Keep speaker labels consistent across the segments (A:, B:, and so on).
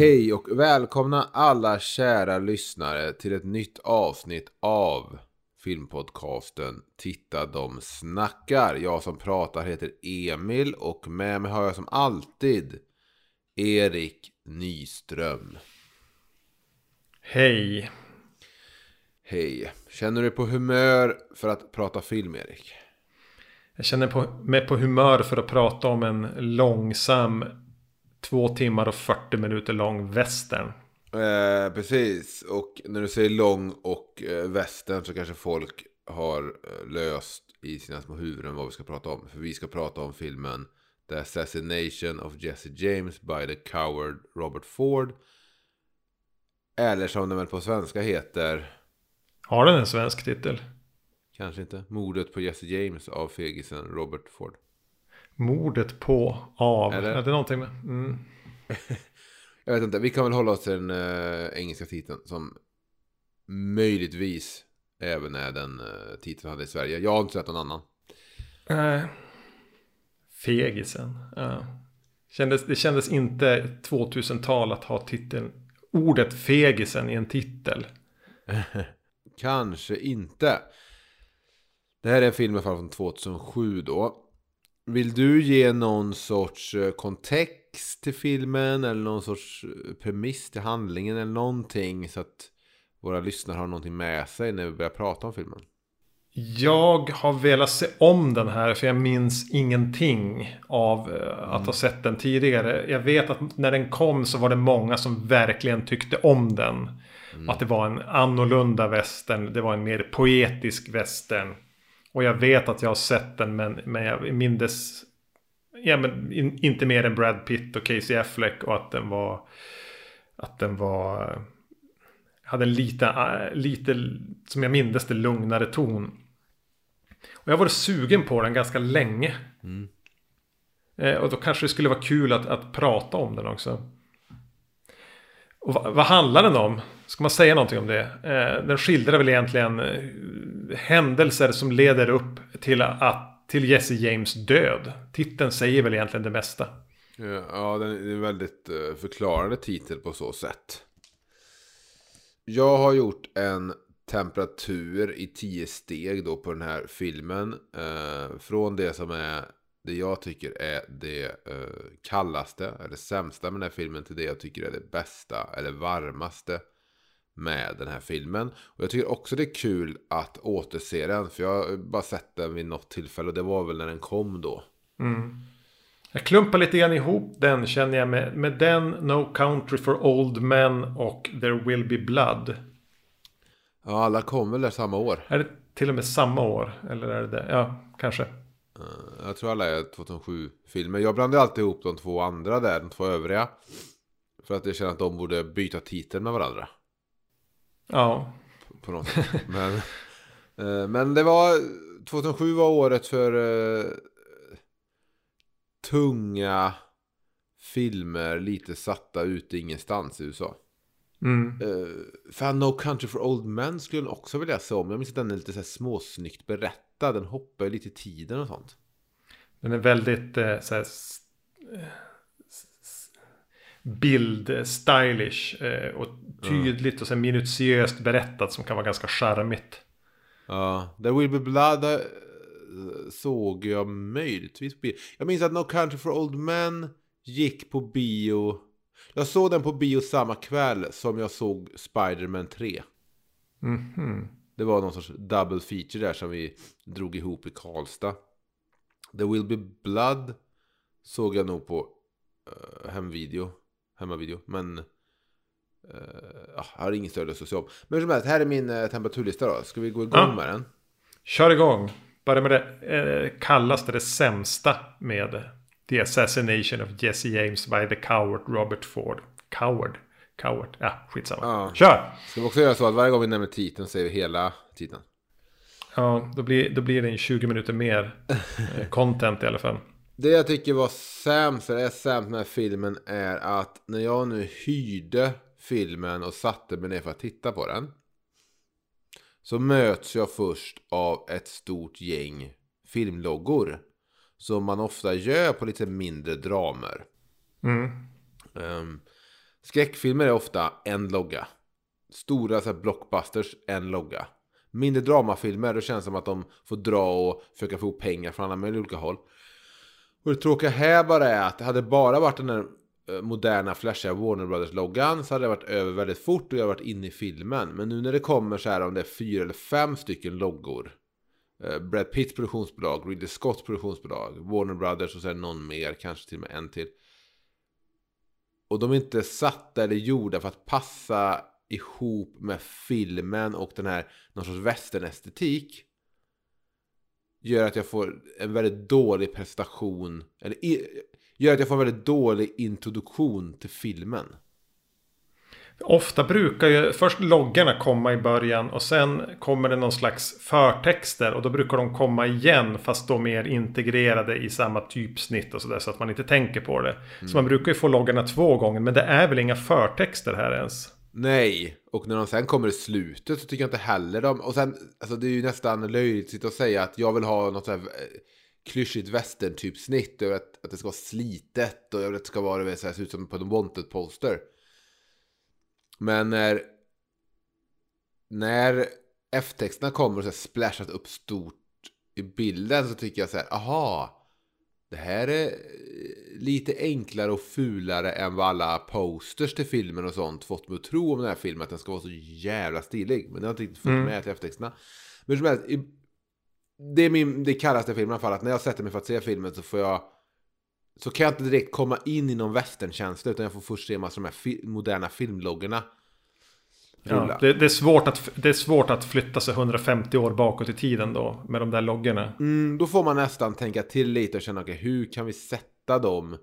A: Hej och välkomna alla kära lyssnare till ett nytt avsnitt av filmpodcasten Titta de snackar. Jag som pratar heter Emil och med mig har jag som alltid Erik Nyström.
B: Hej.
A: Hej. Känner du på humör för att prata film Erik?
B: Jag känner på, mig på humör för att prata om en långsam två timmar och 40 minuter lång västern.
A: Eh, precis, och när du säger lång och eh, västern så kanske folk har eh, löst i sina små huvuden vad vi ska prata om. För vi ska prata om filmen The Assassination of Jesse James by the Coward Robert Ford. Eller som den väl på svenska heter.
B: Har den en svensk titel?
A: Kanske inte. Mordet på Jesse James av fegisen Robert Ford.
B: Mordet på av.
A: Eller?
B: Är det någonting med? Mm.
A: Jag vet inte, vi kan väl hålla oss till den eh, engelska titeln som möjligtvis även är den uh, titeln hade i Sverige. Jag har inte sett någon annan.
B: Eh, fegisen. Ja. Kändes, det kändes inte 2000-tal att ha titeln. Ordet fegisen i en titel.
A: Kanske inte. Det här är en film från 2007 då. Vill du ge någon sorts eh, kontext till filmen eller någon sorts eh, premiss till handlingen eller någonting så att våra lyssnare har någonting med sig när vi börjar prata om filmen?
B: Jag har velat se om den här för jag minns ingenting av eh, att ha sett den tidigare. Jag vet att när den kom så var det många som verkligen tyckte om den. Att det var en annorlunda västern, det var en mer poetisk västern. Och jag vet att jag har sett den men, men jag mindes ja, men in, inte mer än Brad Pitt och Casey Affleck och att den var att den var hade en lite, lite som jag mindes det lugnare ton. Och jag varit sugen på den ganska länge.
A: Mm.
B: Eh, och då kanske det skulle vara kul att, att prata om den också. Och vad, vad handlar den om? Ska man säga någonting om det? Eh, den skildrar väl egentligen eh, händelser som leder upp till, att, till Jesse James död. Titeln säger väl egentligen det mesta.
A: Eh, ja, den är en väldigt eh, förklarande titel på så sätt. Jag har gjort en temperatur i tio steg då på den här filmen. Eh, från det som är det jag tycker är det eh, kallaste eller sämsta med den här filmen till det jag tycker är det bästa eller varmaste med den här filmen. Och jag tycker också det är kul att återse den. För jag har bara sett den vid något tillfälle och det var väl när den kom då.
B: Mm. Jag klumpar lite grann ihop den känner jag med, med den, No Country for Old Men och There Will Be Blood.
A: Ja, alla kom väl där samma år.
B: Är det till och med samma år? Eller är det det? Ja, kanske.
A: Jag tror alla är 2007-filmer. Jag blandar alltid ihop de två andra där, de två övriga. För att jag känner att de borde byta titel med varandra.
B: Ja.
A: På något sätt. Men, uh, men det var... 2007 var året för uh, tunga filmer lite satta ute ingenstans i USA.
B: Mm.
A: Uh, fan, No Country for Old Men skulle jag också vilja se om. Jag minns att den är lite så här småsnyggt berättad. Den hoppar lite i tiden och sånt.
B: Den är väldigt eh, så här, eh, bild stylish eh, och tydligt och här, minutiöst berättat som kan vara ganska charmigt.
A: Ja, There Will Be Blood eh, såg jag möjligtvis på bio. Jag minns att No Country for Old Men gick på bio. Jag såg den på bio samma kväll som jag såg Spider-Man 3.
B: Mhm.
A: Det var någon sorts double feature där som vi drog ihop i Karlstad. The Will Be Blood såg jag nog på uh, hemvideo. Hemmavideo. Men uh, ja, jag har ingen större om. Men som helst, här är min eh, temperaturlista då. Ska vi gå igång
B: Ja.
A: med den?
B: Kör igång. Börja med det eh, kallaste, det sämsta med The Assassination of Jesse James by the Coward Robert Ford. Coward? Coward? Ja, skitsamma.
A: Ja.
B: Kör!
A: Ska vi också göra så att varje gång vi nämner titeln säger vi hela titeln?
B: Ja, då blir, då blir det en 20 minuter mer eh, content i alla fall.
A: Det jag tycker var sämst, eller är sämst med den här filmen är att när jag nu hyrde filmen och satte mig ner för att titta på den. Så möts jag först av ett stort gäng filmloggor. Som man ofta gör på lite mindre dramer.
B: Mm.
A: Um, skräckfilmer är ofta en logga. Stora så blockbusters, en logga. Mindre dramafilmer, då känns det som att de får dra och försöka få pengar från alla möjliga olika håll. Och det tråkiga här bara är att det hade bara varit den där eh, moderna flashiga Warner Brothers-loggan så hade det varit över väldigt fort och jag hade varit inne i filmen. Men nu när det kommer så här om det är fyra eller fem stycken loggor. Eh, Brad Pitts produktionsbolag, Ridley Scotts produktionsbolag, Warner Brothers och sen någon mer, kanske till och med en till. Och de är inte satta eller gjorda för att passa ihop med filmen och den här någon sorts västernestetik. Gör att jag får en väldigt dålig prestation. Eller i, gör att jag får en väldigt dålig introduktion till filmen.
B: Ofta brukar ju först loggarna komma i början och sen kommer det någon slags förtexter och då brukar de komma igen fast då mer integrerade i samma typsnitt och sådär så att man inte tänker på det. Så man brukar ju få loggarna två gånger men det är väl inga förtexter här ens.
A: Nej, och när de sen kommer i slutet så tycker jag inte heller de... Och sen, alltså det är ju nästan löjligt att sitta och säga att jag vill ha något så här eh, klyschigt västern-typsnitt. Jag att, att det ska vara slitet och jag vill att det ska vara det så här, se ut som på en wanted poster. Men när... När F-texterna kommer och så här splashat upp stort i bilden så tycker jag så här, aha. Det här är eh, lite enklare och fulare än vad alla posters till filmen och sånt fått mig att tro om den här filmen. Att den ska vara så jävla stilig. Men det har inte riktigt följt med till eftertexterna. Men som helst, det är min det kallaste filmen i alla fall. Att när jag sätter mig för att se filmen så får jag... Så kan jag inte direkt komma in i någon westernkänsla. Utan jag får först se massor av de här fi- moderna filmloggarna.
B: Ja, det, det, är svårt att, det är svårt att flytta sig 150 år bakåt i tiden då med de där loggorna.
A: Mm, då får man nästan tänka till lite och känna, okej, hur kan vi sätta dem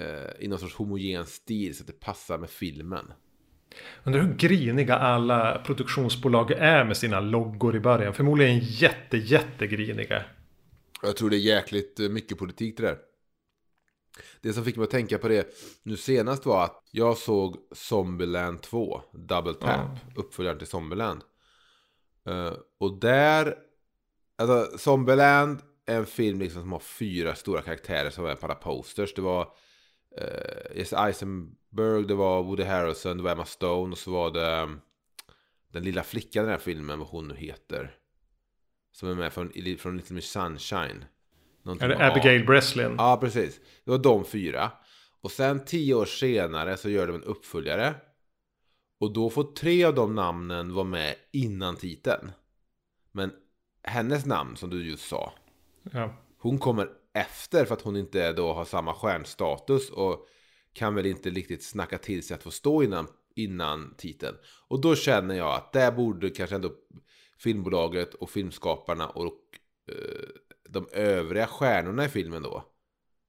A: eh, i någon sorts homogen stil så att det passar med filmen?
B: Undrar hur griniga alla produktionsbolag är med sina loggor i början. Förmodligen jätte, jättegriniga.
A: Jag tror det är jäkligt eh, mycket politik det där. Det som fick mig att tänka på det nu senast var att jag såg Zombieland 2, Double Tap, uppföljaren till Zombieland. Eh, och där, alltså Zombieland är en film liksom som har fyra stora karaktärer som är på alla posters. Det var uh, Jesse Eisenberg, det var Woody Harrelson, det var Emma Stone och så var det um, den lilla flickan i den här filmen, vad hon nu heter. Som är med från, från Little Miss Sunshine. Någonting
B: Är det. Abigail Breslin?
A: Ja, precis. Det var de fyra. Och sen tio år senare så gör de en uppföljare. Och då får tre av de namnen vara med innan titeln. Men hennes namn som du just sa.
B: Ja.
A: Hon kommer efter för att hon inte då har samma stjärnstatus. Och kan väl inte riktigt snacka till sig att få stå innan, innan titeln. Och då känner jag att där borde kanske ändå filmbolaget och filmskaparna och eh, de övriga stjärnorna i filmen då.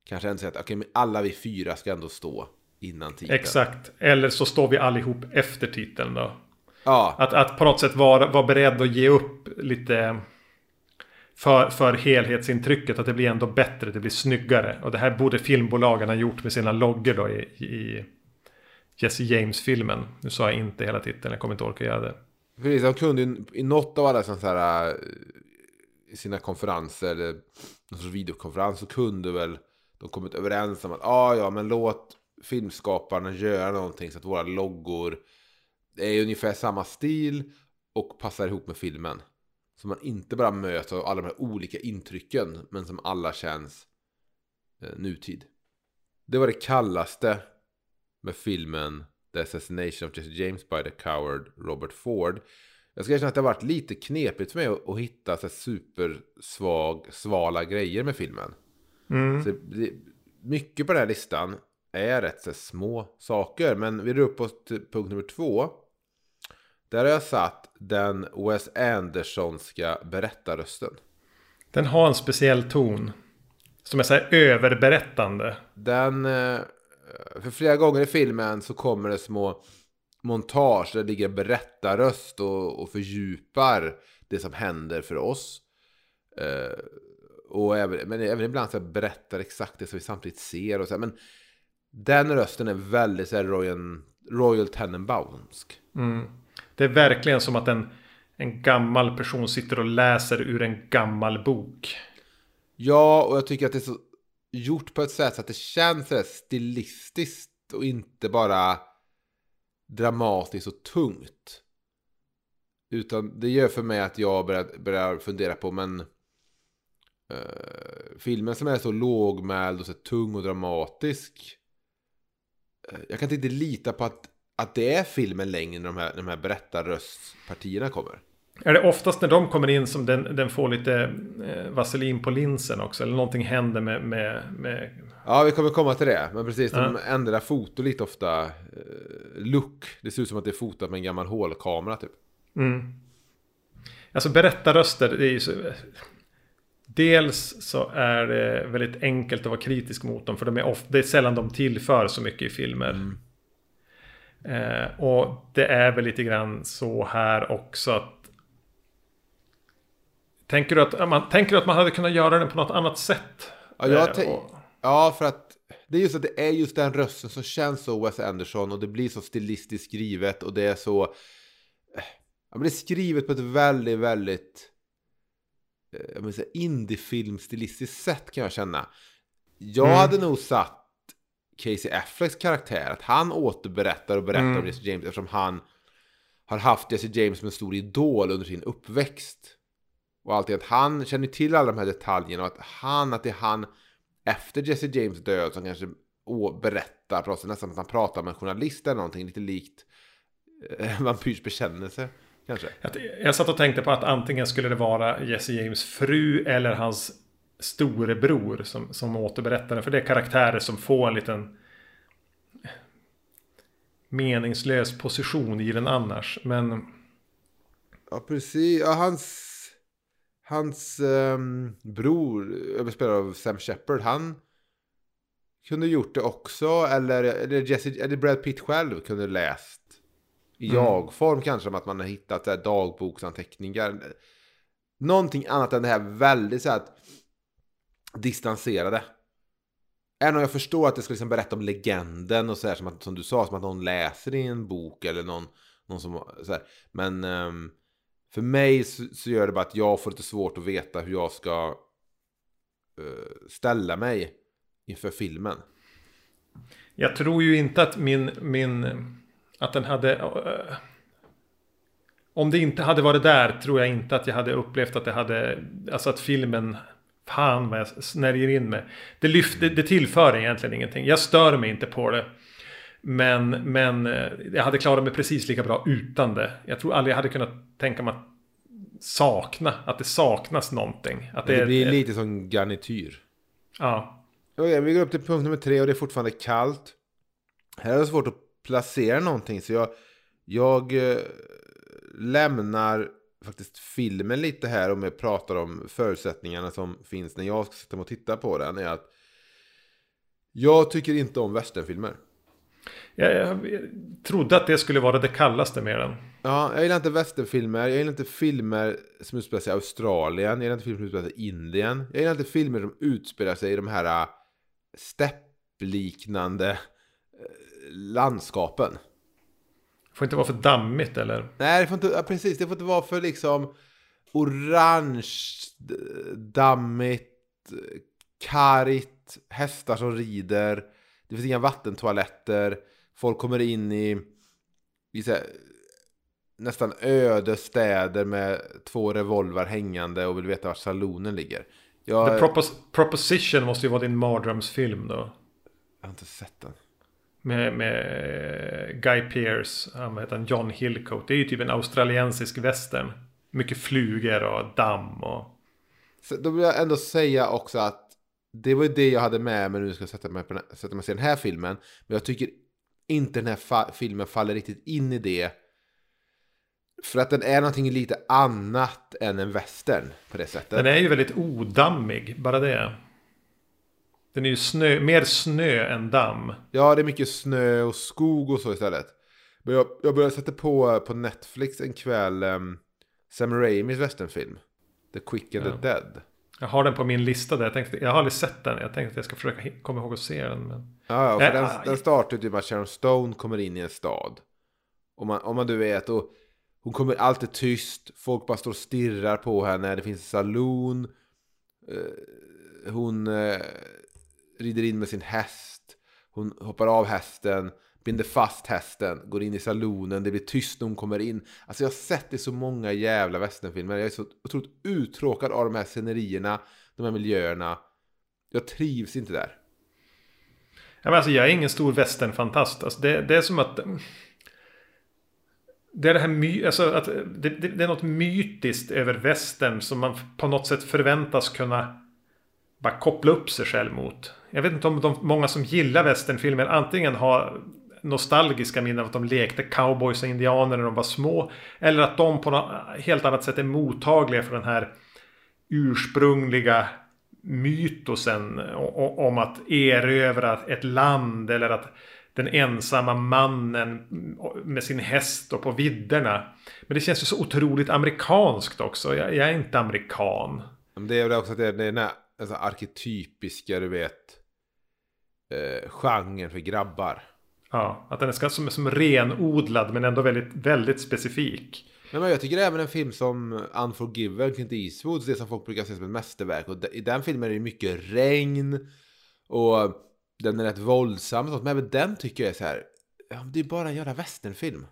A: Kanske ändå säga att okej, men alla vi fyra ska ändå stå innan titeln.
B: Exakt. Eller så står vi allihop efter titeln då.
A: Ja,
B: Att, att på något sätt vara, vara beredd att ge upp lite för, för helhetsintrycket. Att det blir ändå bättre, det blir snyggare. Och det här borde filmbolagen ha gjort med sina loggor då i, i Jesse James-filmen. Nu sa jag inte hela titeln, jag kommer inte orka göra det.
A: precis. De kunde ju i något av alla sådana här äh, i sina konferenser eller någon sorts videokonferens så kunde väl de kommit överens om att ah, ja, men låt filmskaparna göra någonting så att våra loggor är ungefär samma stil och passar ihop med filmen. Så man inte bara möts av alla de här olika intrycken men som alla känns eh, nutid. Det var det kallaste med filmen The Assassination of Jesse James by the Coward Robert Ford. Jag ska erkänna att det har varit lite knepigt för mig att, att hitta så supersvag, svala grejer med filmen.
B: Mm.
A: Så det, mycket på den här listan är rätt så små saker. Men vi rör upp oss till punkt nummer två. Där har jag satt den Wes Andersonska berättarrösten.
B: Den har en speciell ton. Som är så här överberättande.
A: Den... eh, För flera gånger i filmen så kommer det små montage där det ligger en berättarröst och, och fördjupar det som händer för oss. Eh, och även, men även ibland så berättar exakt det som vi samtidigt ser. Och så här. Men den rösten är väldigt så här Royal, Royal Tenenbaumsk.
B: Mm. Det är verkligen som att en, en gammal person sitter och läser ur en gammal bok.
A: Ja, och jag tycker att det är så gjort på ett sätt så att det känns så stilistiskt och inte bara dramatiskt och tungt. Utan det gör för mig att jag börjar, börjar fundera på, men eh, filmen som är så lågmäld och så tung och dramatisk. eh, jag kan inte lita på att, att det är filmen längre när de här, när de här berättarröstpartierna kommer.
B: Är det oftast när de kommer in som den, den får lite eh, vaselin på linsen också? Eller någonting händer med... med, med...
A: Ja, vi kommer komma till det. Men precis, de
B: Ja.
A: ändrar foto lite ofta. Eh, look. Det ser ut som att det är fotat med en gammal hålkamera typ.
B: Mm. Alltså berättarröster, det är ju så... Dels så är det väldigt enkelt att vara kritisk mot dem. För de är ofta, det är sällan de tillför så mycket i filmer. Eh, och det är väl lite grann så här också att... Tänker du att man, tänker du att man hade kunnat göra den på något annat sätt?
A: Ja,
B: Eh, och-
A: ja, för att det är just att det är just den rösten som känns så Wes Anderson och det blir så stilistiskt skrivet och det är så... eh, Ja, men det är skrivet på ett väldigt, väldigt... eh, Jag säga indiefilm-stilistiskt sätt kan jag känna. Jag
B: Mm.
A: hade nog satt Casey Afflecks karaktär, att han återberättar och berättar
B: Mm.
A: om Jesse James eftersom han har haft Jesse James som en stor idol under sin uppväxt. Och alltid att han känner till alla de här detaljerna och att han, att det är han efter Jesse James död som kanske berättar, pratar nästan som att han pratar med en journalist eller någonting, lite likt eh, Vampyrs bekännelse kanske.
B: Att jag satt och tänkte på att antingen skulle det vara Jesse James fru eller hans storebror som, som återberättare. För det är karaktärer som får en liten meningslös position i den annars. Men
A: Ja, precis. Ja, hans hans um, bror, överspelad av Sam Shepard, han kunde gjort det också. Eller, eller, Jesse, eller Brad Pitt själv kunde läst i
B: Mm.
A: jag-form kanske, att man har hittat så här, dagboksanteckningar. Någonting annat än det här väldigt så här, att, distanserade. Även om jag förstår att det ska liksom berätta om legenden och så här, som, att, som du sa, som att någon läser i en bok eller någon, någon som så här. Men ehm, för mig så, så gör det bara att jag får lite svårt att veta hur jag ska uh, ställa mig inför filmen.
B: jag tror ju inte att min, min att den hade uh, om det inte hade varit där tror jag inte att jag hade upplevt att det hade alltså att filmen fan vad jag snärjer in mig. Det, lyfter, det, det tillför egentligen ingenting. Jag stör mig inte på det. Men, men eh, jag hade klarat mig precis lika bra utan det. Jag tror aldrig jag hade kunnat tänka mig att sakna, att det saknas någonting. Att
A: Det, det
B: är-
A: blir lite som garnityr.
B: Ja.
A: Okej, vi går upp till punkt nummer tre och det är fortfarande kallt. Här är det svårt att placera någonting så jag, jag eh, lämnar faktiskt filmen lite här om jag pratar om förutsättningarna som finns när jag ska sätta mig och titta på den. Är att jag tycker inte om westernfilmer.
B: Jag, jag trodde att det skulle vara det kallaste med den.
A: Ja, jag gillar inte westernfilmer, jag gillar inte filmer som utspelar sig i Australien, jag gillar inte filmer som utspelar sig i Indien. Jag gillar inte filmer som utspelar sig i de här äh, steppliknande äh, landskapen.
B: Får inte vara för dammigt eller?
A: Nej, det får inte, ja, precis, det får inte vara för liksom orange, dammigt, kargt, hästar som rider. Det finns inga vattentoaletter. Folk kommer in i, i här, nästan öde städer med två revolver hängande och vill veta var salonen ligger. Jag,
B: The propos Proposition måste ju vara din mardrömsfilm då.
A: jag har inte sett den.
B: Med, med Guy Pearce, han heter han, John Hillcoat. Det är ju typ en australiensisk western. Mycket flugor och damm och...
A: Så då vill jag ändå säga också att det var ju det jag hade med mig nu ska jag sätta mig, på, sätta mig och se den här filmen. Men jag tycker inte den här fa- filmen faller riktigt in i det. För att den är någonting lite annat än en western på det sättet.
B: Den är ju väldigt odammig, bara det. Den är ju snö, mer snö än damm.
A: Ja, det är mycket snö och skog och så istället. Men jag, jag började sätta på på Netflix en kväll um, Sam Raimis westernfilm. The Quick and
B: Ja.
A: the Dead.
B: Jag har den på min lista där. Jag, tänkte, jag har aldrig sett den. Jag tänkte att jag ska försöka komma ihåg att se den. Men...
A: Ja, ja, för
B: Äh,
A: den,
B: aj.
A: den startar ju typ att Sharon Stone kommer in i en stad. Om man, om man du vet, och hon kommer alltid tyst. Folk bara står och stirrar på henne. Det finns en saloon. Eh, hon eh, rider in med sin häst. Hon hoppar av hästen. Binder fast hästen. Går in i salonen. Det blir tyst när hon kommer in. Alltså jag har sett det i så många jävla västernfilmer. Jag är så otroligt uttråkad av de här scenerierna. De här miljöerna. Jag trivs inte där.
B: Ja, men alltså, jag är ingen stor västernfantast. Alltså, det, det är som att... Det är det här my, alltså att det, det, det är något mytiskt över västern som man på något sätt förväntas kunna bara koppla upp sig själv mot. Jag vet inte om de många som gillar västernfilmer antingen har nostalgiska minnen av att de lekte cowboys och indianer när de var små. Eller att de på något helt annat sätt är mottagliga för den här ursprungliga mytosen om att erövra ett land eller att den ensamma mannen med sin häst och på vidderna. Men det känns ju så otroligt amerikanskt också. Jag, jag är inte amerikan.
A: Det är väl också att det är den här alltså, arketypiska, du vet, eh, genren för grabbar.
B: Ja, att den är som, som renodlad men ändå väldigt, väldigt specifik.
A: Men jag tycker även en film som Unforgiven, Clint Eastwoods, det som folk brukar se som ett mästerverk. Och i den filmen är det mycket regn och den är rätt våldsam och sånt. Men även den tycker jag är så här, det är bara en jävla västernfilm.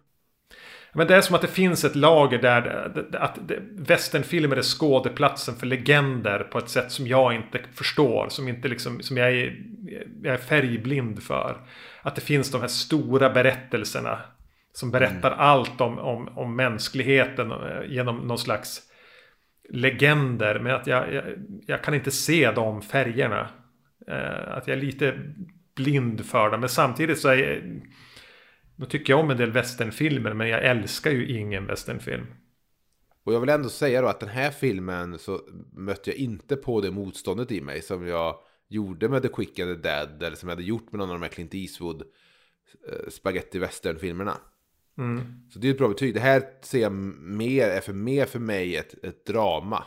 B: Men det är som att det finns ett lager där att westernfilmer är skådeplatsen för legender på ett sätt som jag inte förstår. Som, inte liksom, som jag, är, jag är färgblind för. Att det finns de här stora berättelserna. Som berättar allt om, om, om mänskligheten eh, genom någon slags legender. Men att jag, jag, jag kan inte se de färgerna. Eh, att jag är lite blind för dem. Men samtidigt så är då tycker jag om en del westernfilmer men jag älskar ju ingen westernfilm.
A: Och jag vill ändå säga då att den här filmen så mötte jag inte på det motståndet i mig som jag gjorde med The Quick and the Dead eller som jag hade gjort med någon av de här Clint Eastwood eh, spaghetti western-filmerna.
B: Mm.
A: Så det är ett bra betyg. Det här ser jag mer, är för mer för mig ett, ett drama.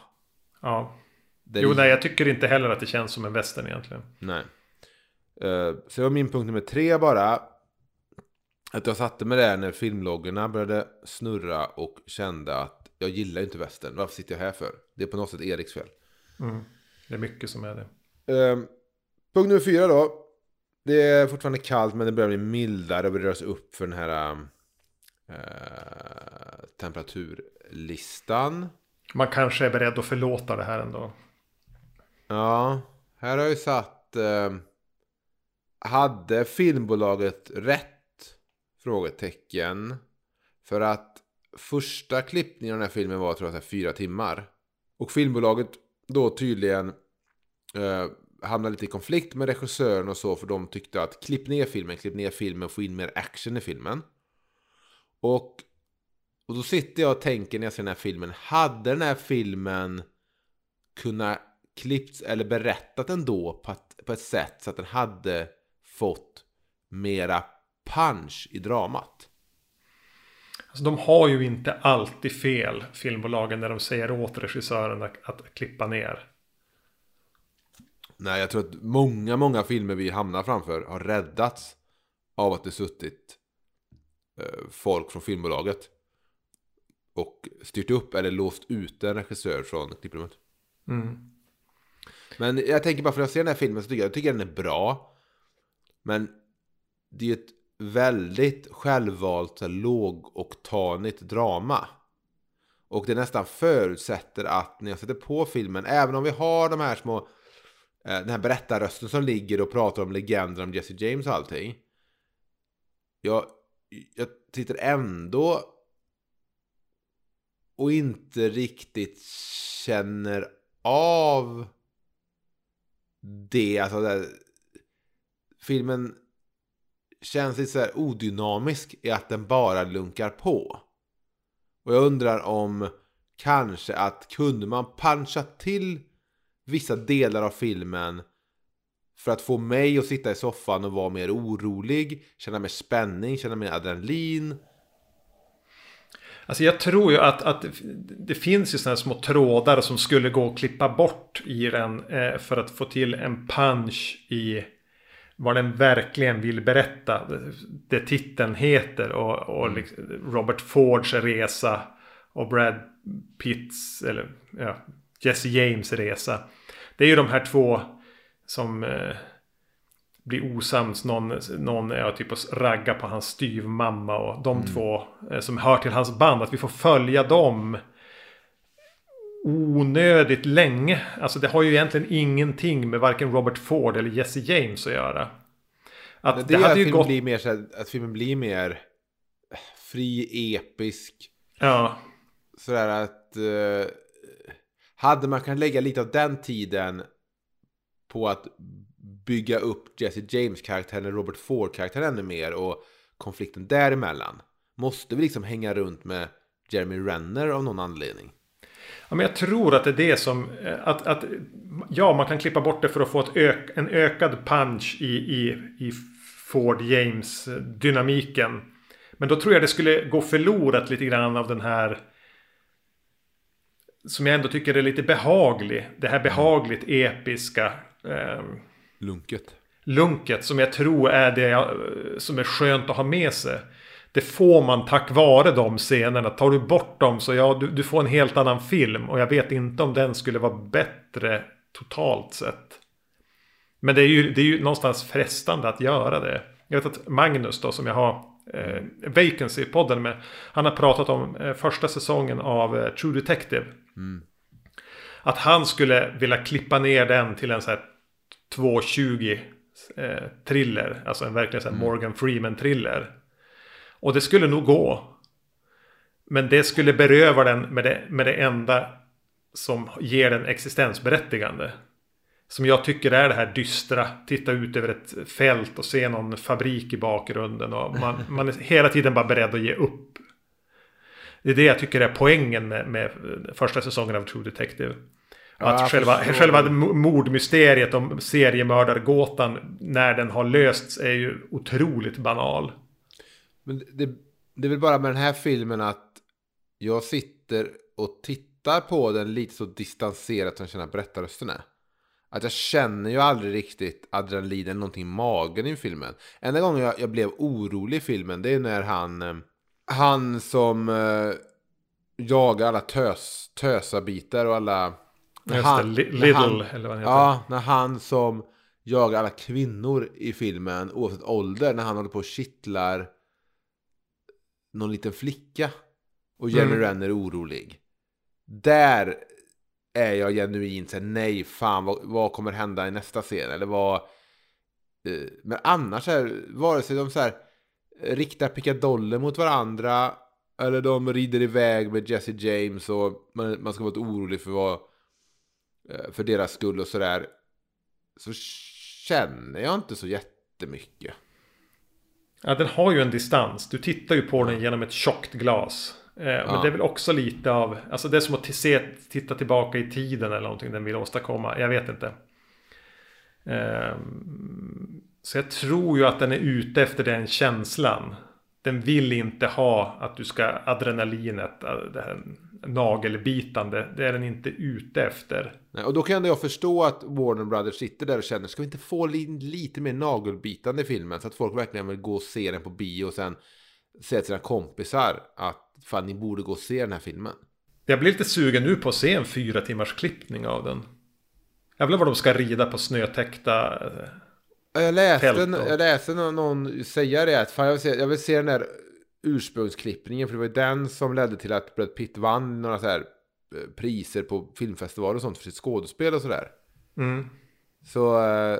B: Ja.
A: Där
B: Jo, nej, jag tycker inte heller att det känns som en western egentligen.
A: Nej. Uh, så det var min punkt nummer tre bara. Att jag satte mig där när filmloggarna började snurra och kände att jag gillar inte västern. Varför sitter jag här för? Det är på något sätt Eriks fel.
B: Mm. Det är mycket som är det.
A: Eh, punkt nummer fyra då. Det är fortfarande kallt men det börjar bli mildare och börjar röra sig upp för den här eh, temperaturlistan.
B: Man kanske är beredd att förlåta det här ändå.
A: Ja, här har jag ju satt... Eh, hade filmbolaget rätt? Frågetecken. För att första klippningen av den här filmen var tror jag fyra timmar. Och filmbolaget då tydligen eh, hamnade lite i konflikt med regissören och så. För de tyckte att klipp ner filmen, klipp ner filmen, få in mer action i filmen. Och, och då sitter jag och tänker när jag ser den här filmen. Hade den här filmen kunnat klippts eller berättat ändå på ett, på ett sätt så att den hade fått mera punch i dramat.
B: Alltså, de har ju inte alltid fel, filmbolagen, när de säger åt regissören att, att klippa ner.
A: Nej, jag tror att många, många filmer vi hamnar framför har räddats av att det suttit eh, folk från filmbolaget och styrt upp eller låst ut en regissör från klipprummet.
B: Mm.
A: Men jag tänker bara för att jag ser den här filmen så tycker jag, jag tycker den är bra. Men det är ett väldigt självvalt lågoktanigt drama. Och det nästan förutsätter att när jag sätter på filmen, även om vi har de här små, eh, den här berättarrösten som ligger och pratar om legender om Jesse James och allting. Jag, jag tittar ändå och inte riktigt känner av det, alltså det, filmen känns lite så här odynamisk i att den bara lunkar på. Och jag undrar om kanske att kunde man puncha till vissa delar av filmen för att få mig att sitta i soffan och vara mer orolig, känna mer spänning, känna mer adrenalin.
B: Alltså jag tror ju att, att det finns ju sådana små trådar som skulle gå att klippa bort i den eh, för att få till en punch i vad den verkligen vill berätta. Det titeln heter och, och mm. liksom Robert Fords resa och Brad Pitts eller ja, Jesse James resa. Det är ju de här två som eh, blir osams. Någon, någon är typ att ragga på hans styvmamma och de mm. två eh, som hör till hans band. Att vi får följa dem onödigt länge. Alltså det har ju egentligen ingenting med varken Robert Ford eller Jesse James att göra.
A: Att det, det hade att ju gått... blir mer så att filmen blir mer fri, episk.
B: Ja.
A: Sådär att... Uh, hade man kunnat lägga lite av den tiden på att bygga upp Jesse James-karaktären eller Robert Ford-karaktären ännu mer och konflikten däremellan. Måste vi liksom hänga runt med Jeremy Renner av någon anledning?
B: Ja, men jag tror att det är det som... Att, att, ja, man kan klippa bort det för att få ök, en ökad punch i, i, i Ford James-dynamiken. Men då tror jag det skulle gå förlorat lite grann av den här... Som jag ändå tycker är lite behaglig. Det här behagligt episka. Eh,
A: lunket.
B: Lunket som jag tror är det som är skönt att ha med sig. Det får man tack vare de scenerna. Tar du bort dem så ja, du, du får en helt annan film. Och jag vet inte om den skulle vara bättre totalt sett. Men det är ju, det är ju någonstans frestande att göra det. Jag vet att Magnus då som jag har eh, Vacancy-podden med. Han har pratat om eh, första säsongen av eh, True Detective. Mm. Att han skulle vilja klippa ner den till en så här 2.20 eh, thriller. Alltså en verkligen så här mm. Morgan Freeman-thriller. Och det skulle nog gå. Men det skulle beröva den med det, med det enda som ger den existensberättigande. Som jag tycker är det här dystra. Titta ut över ett fält och se någon fabrik i bakgrunden. Och man, man är hela tiden bara beredd att ge upp. Det är det jag tycker är poängen med, med första säsongen av True Detective. Ja, att själva, själva mordmysteriet om seriemördargåtan när den har lösts är ju otroligt banal.
A: Men det, det är väl bara med den här filmen att jag sitter och tittar på den lite så distanserat som jag känner att berättarrösten är. Att jag känner ju aldrig riktigt adrenalin någonting i magen i filmen. Enda gången jag, jag, blev orolig i filmen det är när han... Eh, han som uh, jagar alla tös, tösabitar och alla...
B: Just han, det, Little han, eller vad han heter.
A: Ja, när han som jagar alla kvinnor i filmen oavsett ålder. När han håller på och kittlar någon liten flicka. Och Jenny mm. Renner är orolig. Där är jag genuint såhär, nej fan vad, vad, kommer hända i nästa scen? Eller vad... Eh, men annars är vare sig de så här riktar pickadoller mot varandra eller de rider iväg med Jesse James och man, man ska vara orolig för vad eh, för deras skull och sådär så känner jag inte så jättemycket.
B: Ja, den har ju en distans. Du tittar ju på den genom ett tjockt glas. Eh, men ja. det är väl också lite av, alltså det är som att se, titta tillbaka i tiden eller någonting den vill åstadkomma. Jag vet inte. Eh, så jag tror ju att den är ute efter den känslan. Den vill inte ha att du ska adrenalinet, det här nagelbitande. Det är den inte ute efter.
A: Nej, och då kan jag förstå att Warner Brothers sitter där och känner, ska vi inte få lite mer nagelbitande i filmen? Så att folk verkligen vill gå och se den på bio och sen säga till sina kompisar att fan ni borde gå och se den här filmen.
B: Jag blir lite sugen nu på att se en fyra timmars klippning av den. Jag vill vad de ska rida på snötäckta eh,
A: jag läste, jag läste någon, någon säga det att fan jag, vill se, jag vill se den där ursprungsklippningen för det var ju den som ledde till att Brad Pitt vann några så här eh, priser på filmfestivaler och sånt för sitt skådespel och sådär.
B: Mm.
A: Så eh,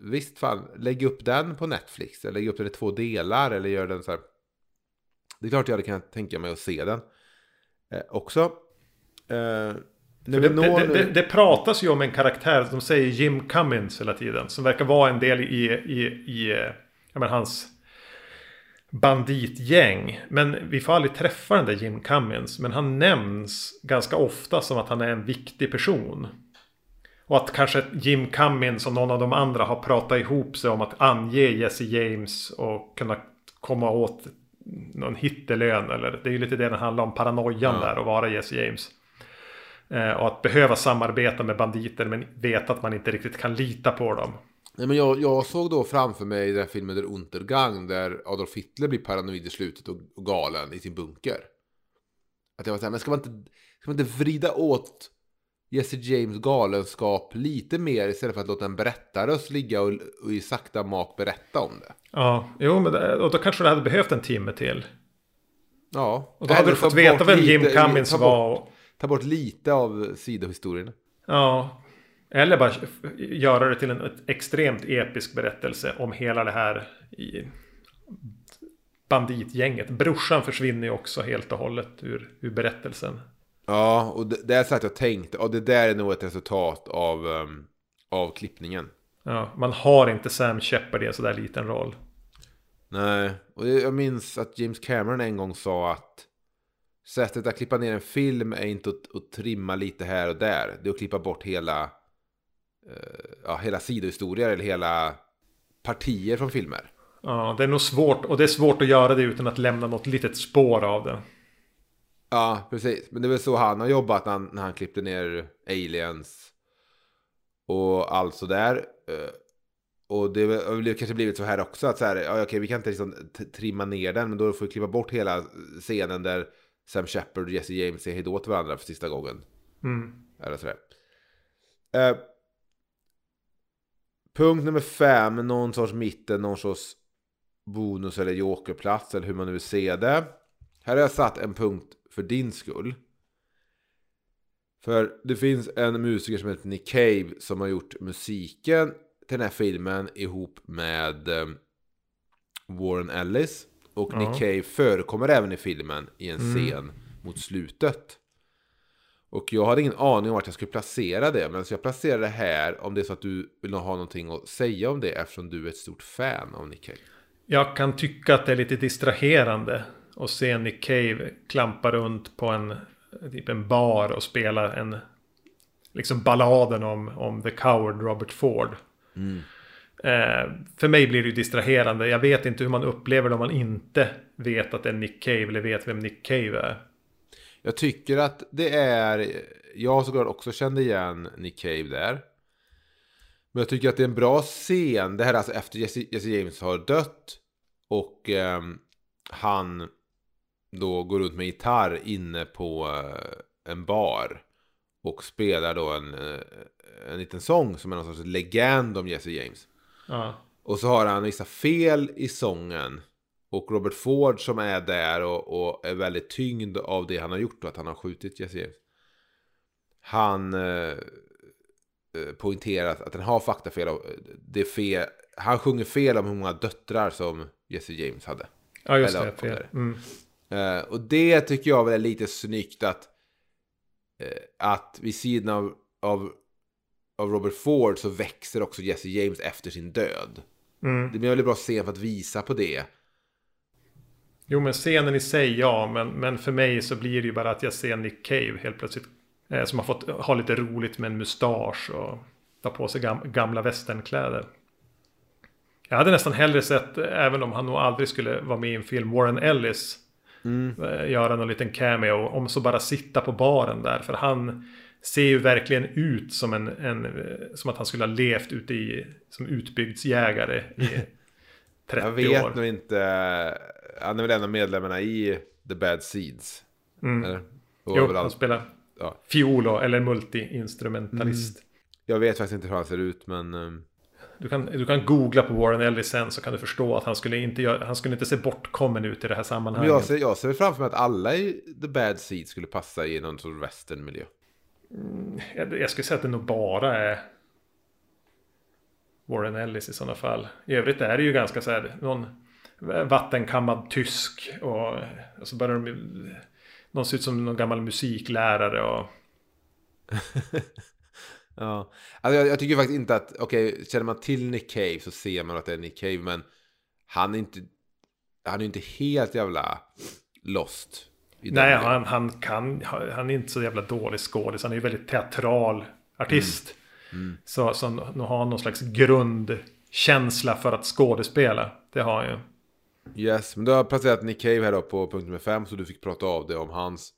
A: visst fan, lägg upp den på Netflix. Eller lägg upp den i två delar eller gör den så här. Det är klart jag hade kunnat tänka mig att se den eh, också. Eh,
B: det, det, det, det, pratas ju om en karaktär, de säger Jim Cummins hela tiden. Som verkar vara en del i, i, i ja, men hans banditgäng. Men vi får aldrig träffa den där Jim Cummins. Men han nämns ganska ofta som att han är en viktig person. Och att kanske Jim Cummins och någon av de andra har pratat ihop sig om att ange Jesse James och kunna komma åt någon hittelön. Eller det är ju lite det den handlar om, paranoian
A: Ja.
B: där och vara Jesse James. Eh, och att behöva samarbeta med banditer men veta att man inte riktigt kan lita på dem.
A: Nej, men jag, jag såg då framför mig den här filmen Der Untergang där Adolf Hitler blir paranoid i slutet och, och galen i sin bunker. Att jag var så här, men ska man inte, ska man inte vrida åt Jesse James galenskap lite mer istället för att låta en berättarröst ligga och, och i sakta mak berätta om det?
B: Ja, jo, men det, och då kanske det hade behövt en timme till.
A: Ja.
B: Och då hade du fått
A: ta
B: veta vem Jim
A: lite-
B: Cummins
A: ta bort,
B: var. Och,
A: Ta bort lite av sidohistorien.
B: ja. Eller bara göra det till en extremt episk berättelse om hela det här banditgänget. Brorsan försvinner ju också helt och hållet ur, ur berättelsen.
A: Ja, och det, är så att jag tänkte, och det där är nog ett resultat av, um, av klippningen.
B: Ja, man har inte Sam Shepard i en sådär liten roll.
A: Nej, och jag minns att James Cameron en gång sa att sättet att klippa ner en film är inte att, att trimma lite här och där. Det är att klippa bort hela, ja, hela sidohistorier eller hela partier från filmer.
B: Ja, det är nog svårt. Och det är svårt att göra det utan att lämna något litet spår av det.
A: Ja, precis. Men det är väl så han har jobbat när han, när han klippte ner Aliens och allt sådär. Eh, Och det har kanske blivit så här också att så här, ja, okej, vi kan inte liksom trimma ner den, men då får vi klippa bort hela scenen där Sam Shepard och Jesse James säger hejdå till varandra för sista gången.
B: Mm.
A: Eller sådär. Eh, punkt nummer fem, någon sorts mitten, någon sorts bonus eller jokerplats eller hur man nu vill se det. Här har jag satt en punkt för din skull. För det finns en musiker som heter Nick Cave som har gjort musiken till den här filmen ihop med eh, Warren Ellis. Och
B: Ja.
A: Nick Cave förekommer även i filmen i en
B: Mm.
A: scen mot slutet. Och jag hade ingen aning om vart jag skulle placera det. Men så jag placerar det här om det är så att du vill ha någonting att säga om det eftersom du är ett stort fan av Nick Cave.
B: Jag kan tycka att det är lite distraherande att se Nick Cave klampa runt på en, typ en bar och spela en liksom balladen om, om The Coward Robert Ford. Eh, för mig blir det ju distraherande. Jag vet inte hur man upplever det om man inte vet att det är Nick Cave eller vet vem Nick Cave är.
A: Jag tycker att det är... Jag såklart också kände igen Nick Cave där. Men jag tycker att det är en bra scen. Det här är alltså efter Jesse, Jesse James har dött. Och ehm, han då går runt med gitarr inne på eh, en bar. Och spelar då en, eh, en liten sång som är någon sorts legend om Jesse James.
B: Ja.
A: Och så har han vissa fel i sången. Och Robert Ford som är där och, och är väldigt tyngd av det han har gjort och att han har skjutit Jesse James. Han eh, eh, poängterar att han har faktafel. Och det är fel. Han sjunger fel om hur många döttrar som Jesse James hade.
B: ja, just
A: Eller
B: det. Fel. Mm.
A: Eh, och det tycker jag väl är lite snyggt att, eh, att vid sidan av, av, av Robert Ford så växer också Jesse James efter sin död.
B: Mm.
A: Det blir väldigt bra scen för att visa på det.
B: Jo men scenen i sig ja, men, men för mig så blir det ju bara att jag ser Nick Cave helt plötsligt. Eh, som har fått ha lite roligt med en mustasch och ta på sig gam, gamla västernkläder. Jag hade nästan hellre sett, eh, även om han nog aldrig skulle vara med i en film, Warren Ellis. eh, Göra någon liten cameo, om så bara sitta på baren där. För han ser ju verkligen ut som en, en eh, som att han skulle ha levt ute i, som utbygdsjägare i 30
A: Jag vet
B: år.
A: nog inte. Han är väl en av medlemmarna i The Bad Seeds.
B: Mm.
A: Eller? Och
B: Jo, han spelar
A: Ja.
B: fiol eller multi-instrumentalist.
A: Jag vet faktiskt inte hur han ser ut men... ehm,
B: Du, kan, du kan googla på Warren Ellis sen så kan du förstå att han skulle inte, göra, han skulle inte se bortkommen ut i det här
A: Men
B: sammanhanget.
A: jag ser, jag ser framför mig att alla i The Bad Seeds skulle passa i någon sorts westernmiljö.
B: Jag, jag skulle säga att det nog bara är Warren Ellis i sådana fall. I övrigt är det ju ganska så här någon vattenkammad tysk och, och så börjar de någon ser ut som någon gammal musiklärare och
A: Ja, alltså jag, jag tycker faktiskt inte att, okej, känner man till Nick Cave så ser man att det är Nick Cave, men han är inte, han är inte helt jävla lost.
B: Nej, han, han kan, han är inte så jävla dålig skådis. Han är ju väldigt teatral artist.
A: Mm.
B: Så, så nu har han någon slags grundkänsla för att skådespela. Det har han ju.
A: Yes, men du har placerat Nick Cave här då på punkt nummer fem. Så du fick prata av det om hans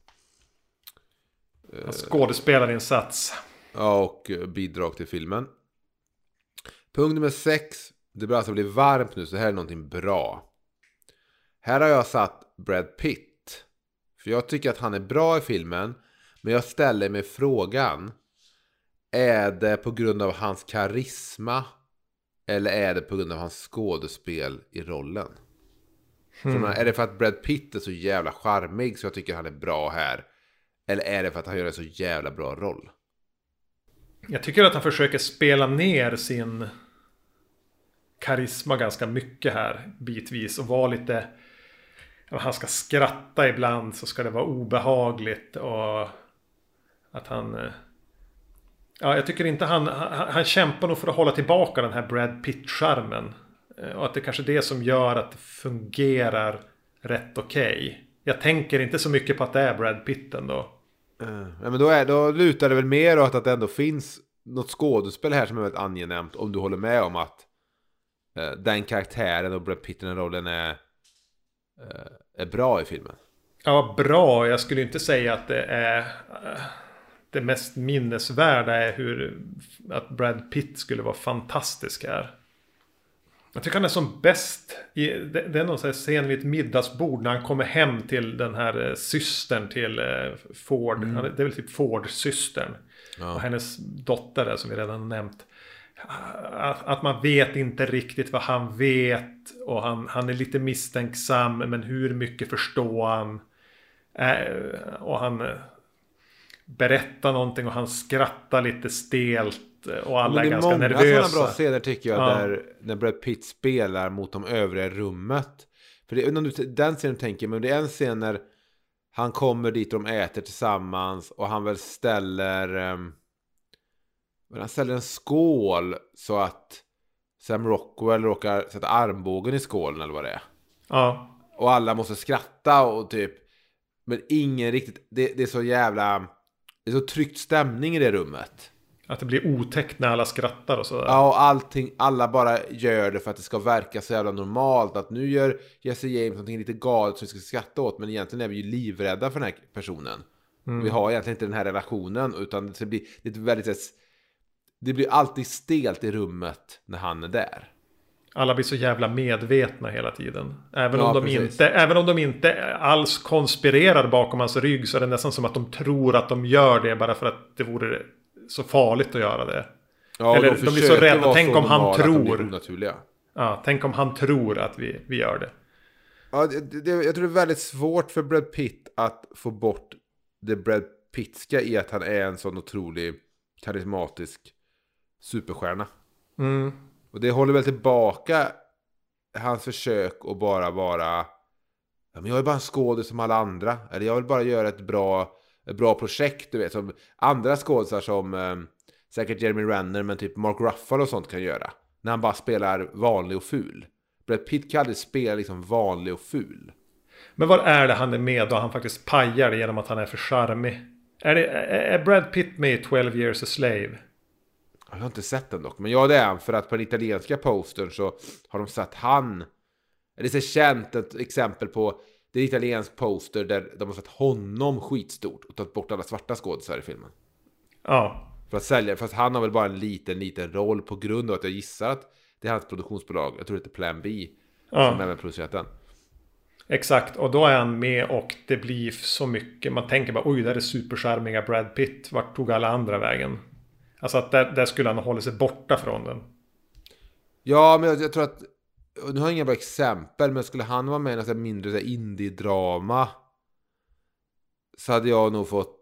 B: Hans skådespelarinsats.
A: ja, och eh, bidrag till filmen. Punkt nummer sex. Det börjar alltså bli varmt nu så här är någonting bra. Här har jag satt Brad Pitt. För jag tycker att han är bra i filmen. Men jag ställer mig frågan. Är det på grund av hans karisma? Eller är det på grund av hans skådespel i rollen? Så jag menar, är det för att Brad Pitt är så jävla charmig så jag tycker han är bra här? Eller är det för att han gör en så jävla bra roll?
B: Jag tycker att han försöker spela ner sin karisma ganska mycket här bitvis och vara lite... Han ska skratta ibland så ska det vara obehagligt och att han... eh, Ja, jag tycker inte han... Han, han kämpar nog för att hålla tillbaka den här Brad Pitt-charmen. Eh, Och att det kanske är det som gör att det fungerar rätt okej. Jag tänker inte så mycket på att det är Brad Pitt ändå.
A: Uh, ja, men då, är, då lutar det väl mer åt att det ändå finns något skådespel här som är väldigt angenämt. Om du håller med om att eh, den karaktären och Brad Pitt den rollen är, eh, är bra i filmen.
B: Ja, bra. Jag skulle inte säga att det är... eh, Det mest minnesvärda är hur... Att Brad Pitt skulle vara fantastisk här. Jag tycker han är som bäst. I, det, det är någon scen vid ett middagsbord när han kommer hem till den här eh, systern till eh, Ford. Han är- Det är väl typ Ford-systern.
A: Ja.
B: Och hennes dotter där som vi redan nämnt. Att, att man vet inte riktigt vad han vet. Och han, han är lite misstänksam. Men hur mycket förstår han? Eh, och han eh, berättar någonting och han skrattar lite stelt. Eh, Och alla
A: Men
B: är
A: det är
B: ganska
A: många
B: nervösa.
A: sådana bra scener tycker jag.
B: Ja.
A: Där när Brad Pitt spelar mot de övriga i rummet. För det, du, den scenen tänker men det är en scen när han kommer dit och de äter tillsammans. Och han väl ställer... men han ställer en skål så att Sam Rockwell råkar sätta armbågen i skålen eller vad det är.
B: Ja.
A: Och alla måste skratta och typ... Men ingen riktigt... Det, det är så jävla... Det är så tryckt stämning i det rummet.
B: Att det blir otäckt när alla skrattar och sådär.
A: Ja, och allting, alla bara gör det för att det ska verka så jävla normalt. Att nu gör Jesse James någonting lite galet som vi ska skratta åt. Men egentligen är vi ju livrädda för den här personen. Vi har egentligen inte den här relationen. Utan det blir, det väldigt... Det blir alltid stelt i rummet när han är där.
B: Alla blir så jävla medvetna hela tiden. Även,
A: Ja,
B: om de
A: precis.
B: inte, även om de inte alls konspirerar bakom hans rygg så är det nästan som att de tror att de gör det bara för att det vore så farligt att göra det.
A: Ja,
B: Eller
A: de
B: de blir så rädda. Tänk
A: så
B: om han tror. Ja, tänk om han tror att vi, vi gör det.
A: Ja, det, det, jag tror det är väldigt svårt för Brad Pitt att få bort det Brad Pittska i att han är en sån otrolig karismatisk superstjärna.
B: Mm.
A: Och det håller väl tillbaka hans försök att bara vara ja, men jag är bara en skådis som alla andra. Eller jag vill bara göra ett bra, bra projekt, du vet. Som andra skådisar som eh, säkert Jeremy Renner, men typ Mark Ruffalo och sånt kan göra. När han bara spelar vanlig och ful. Brad Pitt kan aldrig spela liksom vanlig och ful.
B: Men vad är det han är med och han faktiskt pajar det genom att han är för charmig? Är, det, är Brad Pitt med i 12 years a slave?
A: Jag har inte sett den dock, men ja det är han. För att på den italienska postern så har de satt han. Det är så känt ett exempel på. Det är en italiensk poster där de har satt honom skitstort och tagit bort alla svarta skådisar i filmen.
B: Ja.
A: För att sälja, fast han har väl bara en liten, liten roll på grund av att jag gissar att det är hans produktionsbolag, jag tror det heter Plan B, som
B: ja.
A: även producerat den.
B: Exakt, och då är han med och det blir så mycket. Man tänker bara oj, där är supercharmiga Brad Pitt. Vart tog alla andra vägen? Alltså att där, där skulle han hålla sig borta från den.
A: Ja, men jag, jag tror att, och nu har jag inga bra exempel, men skulle han vara med i något mindre så här indie-drama så hade jag nog fått,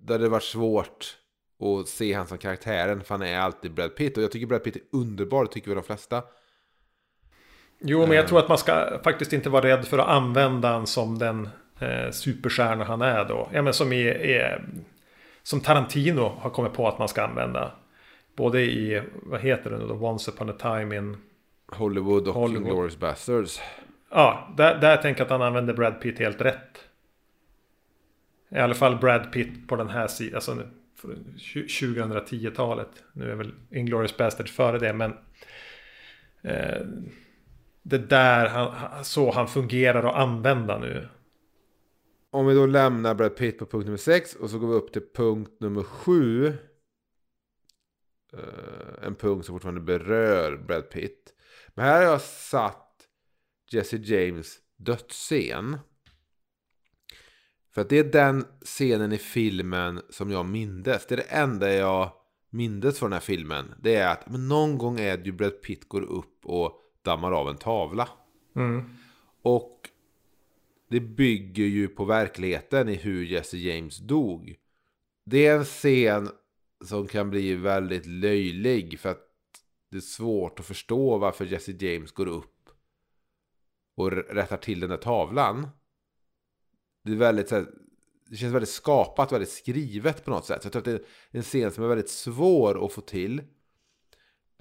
A: det hade varit svårt att se han som karaktären, för han är alltid Brad Pitt. Och jag tycker Brad Pitt är underbar, det tycker vi de flesta.
B: Jo, men jag tror att man ska faktiskt inte vara rädd för att använda han som den eh, superstjärna han är då. Ja, men som, i, i, som Tarantino har kommit på att man ska använda. Både i, vad heter det nu då, Once upon a time in...
A: Hollywood och
B: Hollywood.
A: Inglourious Basterds.
B: Ja, där, där tänker jag att han använder Brad Pitt helt rätt. I alla fall Brad Pitt på den här sidan. Alltså 2010-talet. Nu är väl Inglourious Bastard före det. Men eh, det där han, så han fungerar att använda nu.
A: Om vi då lämnar Brad Pitt på punkt nummer 6 och så går vi upp till punkt nummer 7. Uh, eh, en punkt som fortfarande berör Brad Pitt. Men här har jag satt Jesse James dödsscen. För att det är den scenen i filmen som jag mindes. Det är det enda jag mindes från den här filmen. Det är att men någon gång är det ju Brad Pitt går upp och dammar av en tavla.
B: Mm.
A: Och det bygger ju på verkligheten i hur Jesse James dog. Det är en scen som kan bli väldigt löjlig för att det är svårt att förstå varför Jesse James går upp och rättar till den där tavlan. Det är väldigt så här, det känns väldigt skapat, väldigt skrivet på något sätt. Så jag tror att det är en scen som är väldigt svår att få till.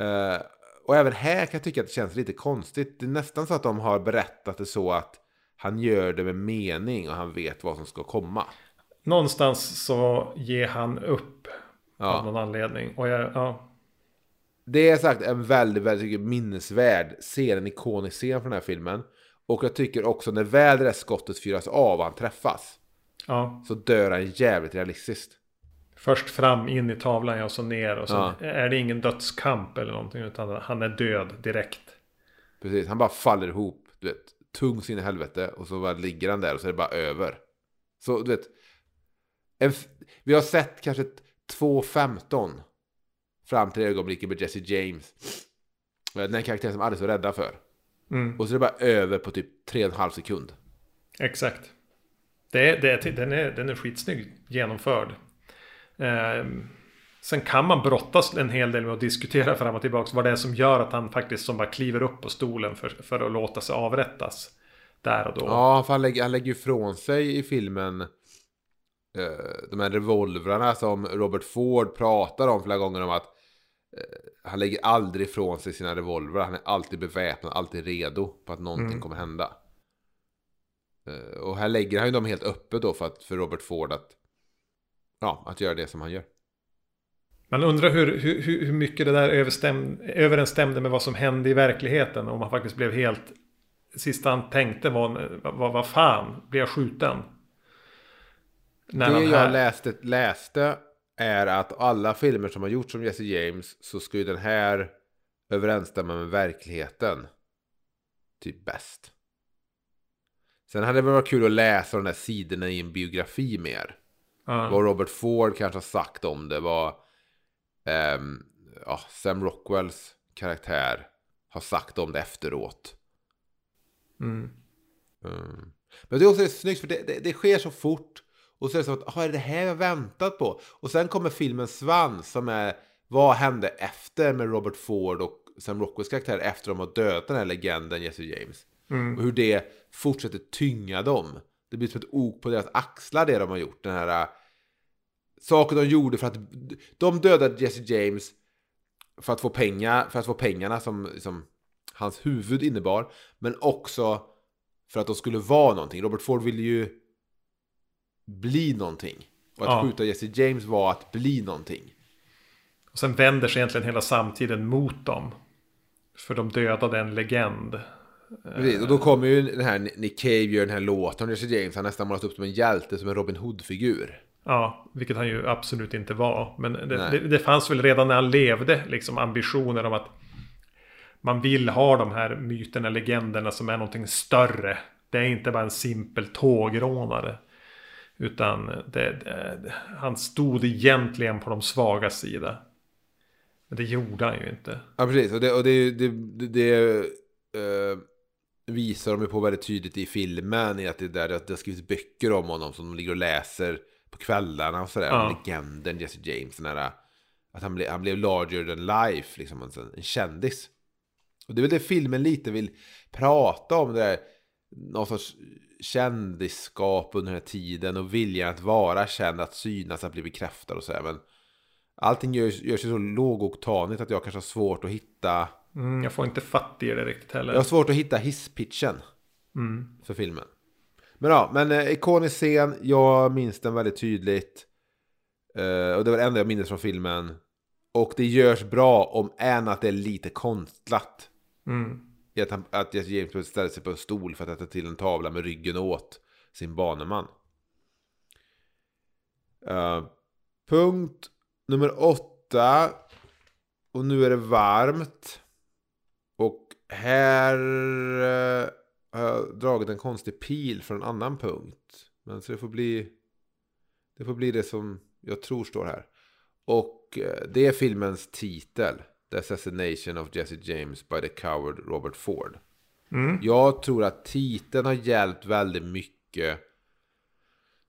A: Uh, och även här kan jag tycka att det känns lite konstigt. Det är nästan så att de har berättat det så att han gör det med mening och han vet vad som ska komma.
B: Någonstans så ger han upp ja. av någon anledning. Och jag, ja.
A: Det är sagt en väldigt, väldigt minnesvärd scen, en ikonisk scen från den här filmen. Och jag tycker också när väl det där skottet fyras av och han träffas.
B: Ja.
A: Så dör han jävligt realistiskt.
B: Först fram in i tavlan och så ner och så ja. är det ingen dödskamp eller någonting utan han är död direkt.
A: Precis, han bara faller ihop. Du vet, tung sin helvete och så bara ligger han där och så är det bara över. Så du vet. En, vi har sett kanske 2.15 fram till det ögonblicket med Jesse James. Den karaktären som alla är så rädda för.
B: Mm.
A: Och så är det bara över på typ 3,5 sekund.
B: Exakt. Det, det, den, är, den är skitsnyggt genomförd. Eh, sen kan man brottas en hel del med att diskutera fram och tillbaka vad det är som gör att han faktiskt som bara kliver upp på stolen för, för att låta sig avrättas. Där och då.
A: Ja, för han lägger, han lägger ifrån sig i filmen eh, de här revolvrarna som Robert Ford pratar om flera gånger om att eh, han lägger aldrig ifrån sig sina revolvrar. Han är alltid beväpnad, alltid redo på att någonting mm. kommer hända. Eh, och här lägger han ju dem helt öppet då för, att, för Robert Ford att ja, att göra det som han gör.
B: Man undrar hur, hur, hur mycket det där överensstämde med vad som hände i verkligheten. Om han faktiskt blev helt... Sista han tänkte var, vad, vad fan, blir jag skjuten?
A: När det jag läste, läste är att alla filmer som har gjorts om Jesse James så skulle den här överensstämma med verkligheten. Typ bäst. Sen hade det varit kul att läsa de där sidorna i en biografi mer. Uh. Vad Robert Ford kanske har sagt om det. Vad um, ja, Sam Rockwells karaktär har sagt om det efteråt.
B: Mm.
A: Mm. Men det är också snyggt för det, det, det, sker så fort. Och så är det så att, är det här jag väntat på? Och sen kommer filmen Svans som är, vad hände efter med Robert Ford och Sam Rockwells karaktär efter de har dödat den här legenden Jesse James.
B: Mm.
A: Och hur det fortsätter tynga dem. Det blir som ett ok på deras axlar det de har gjort. Den här saker de gjorde för att de dödade Jesse James för att få pengar, för att få pengarna som, som hans huvud innebar. Men också för att de skulle vara någonting. Robert Ford ville ju bli någonting. Och att ja. skjuta Jesse James var att bli någonting.
B: Och sen vänder sig egentligen hela samtiden mot dem. För de dödade en legend.
A: Precis, och då kommer ju den här Nick Cave gör den här låten Jesse James. Han nästan målat upp som en hjälte, som en Robin Hood-figur.
B: Ja, vilket han ju absolut inte var. Men det, det, det, fanns väl redan när han levde liksom ambitioner om att man vill ha de här myterna, legenderna som är någonting större. Det är inte bara en simpel tågrånare. Utan det, det, han stod egentligen på de svaga sida. Men det gjorde han ju inte.
A: Ja, precis. Och det, och det, det, det uh, visar de ju på väldigt tydligt i filmen. I att det, där, att det har skrivits böcker om honom som de ligger och läser på kvällarna och sådär. Ja. Legenden Jesse James. Den här, att han, ble, han blev larger than life, liksom en, en kändis. Och det är väl det filmen lite vill prata om. Det där, någon sorts kändisskap under den här tiden och viljan att vara känd, att synas, att bli bekräftad och sådär. Men allting görs, görs ju så lågoktanigt att jag kanske har svårt att hitta...
B: Mm, jag får inte fatt i det riktigt heller.
A: Jag har svårt att hitta hisspitchen.
B: Mm.
A: för filmen. Men ja, men eh, ikonisk scen, jag minns den väldigt tydligt. Eh, och det var det enda jag minns från filmen. Och det görs bra om än att det är lite konstlat.
B: Mm.
A: I att, han, att Jesse James ställer sig på en stol för att äta till en tavla med ryggen åt sin baneman. Uh, punkt nummer åtta. Och nu är det varmt. Och här uh, har jag dragit en konstig pil från en annan punkt. Men så det får bli det får bli det som jag tror står här. Och eh, det är filmens titel. The Assassination of Jesse James by the Coward Robert Ford.
B: Mm.
A: Jag tror att titeln har hjälpt väldigt mycket.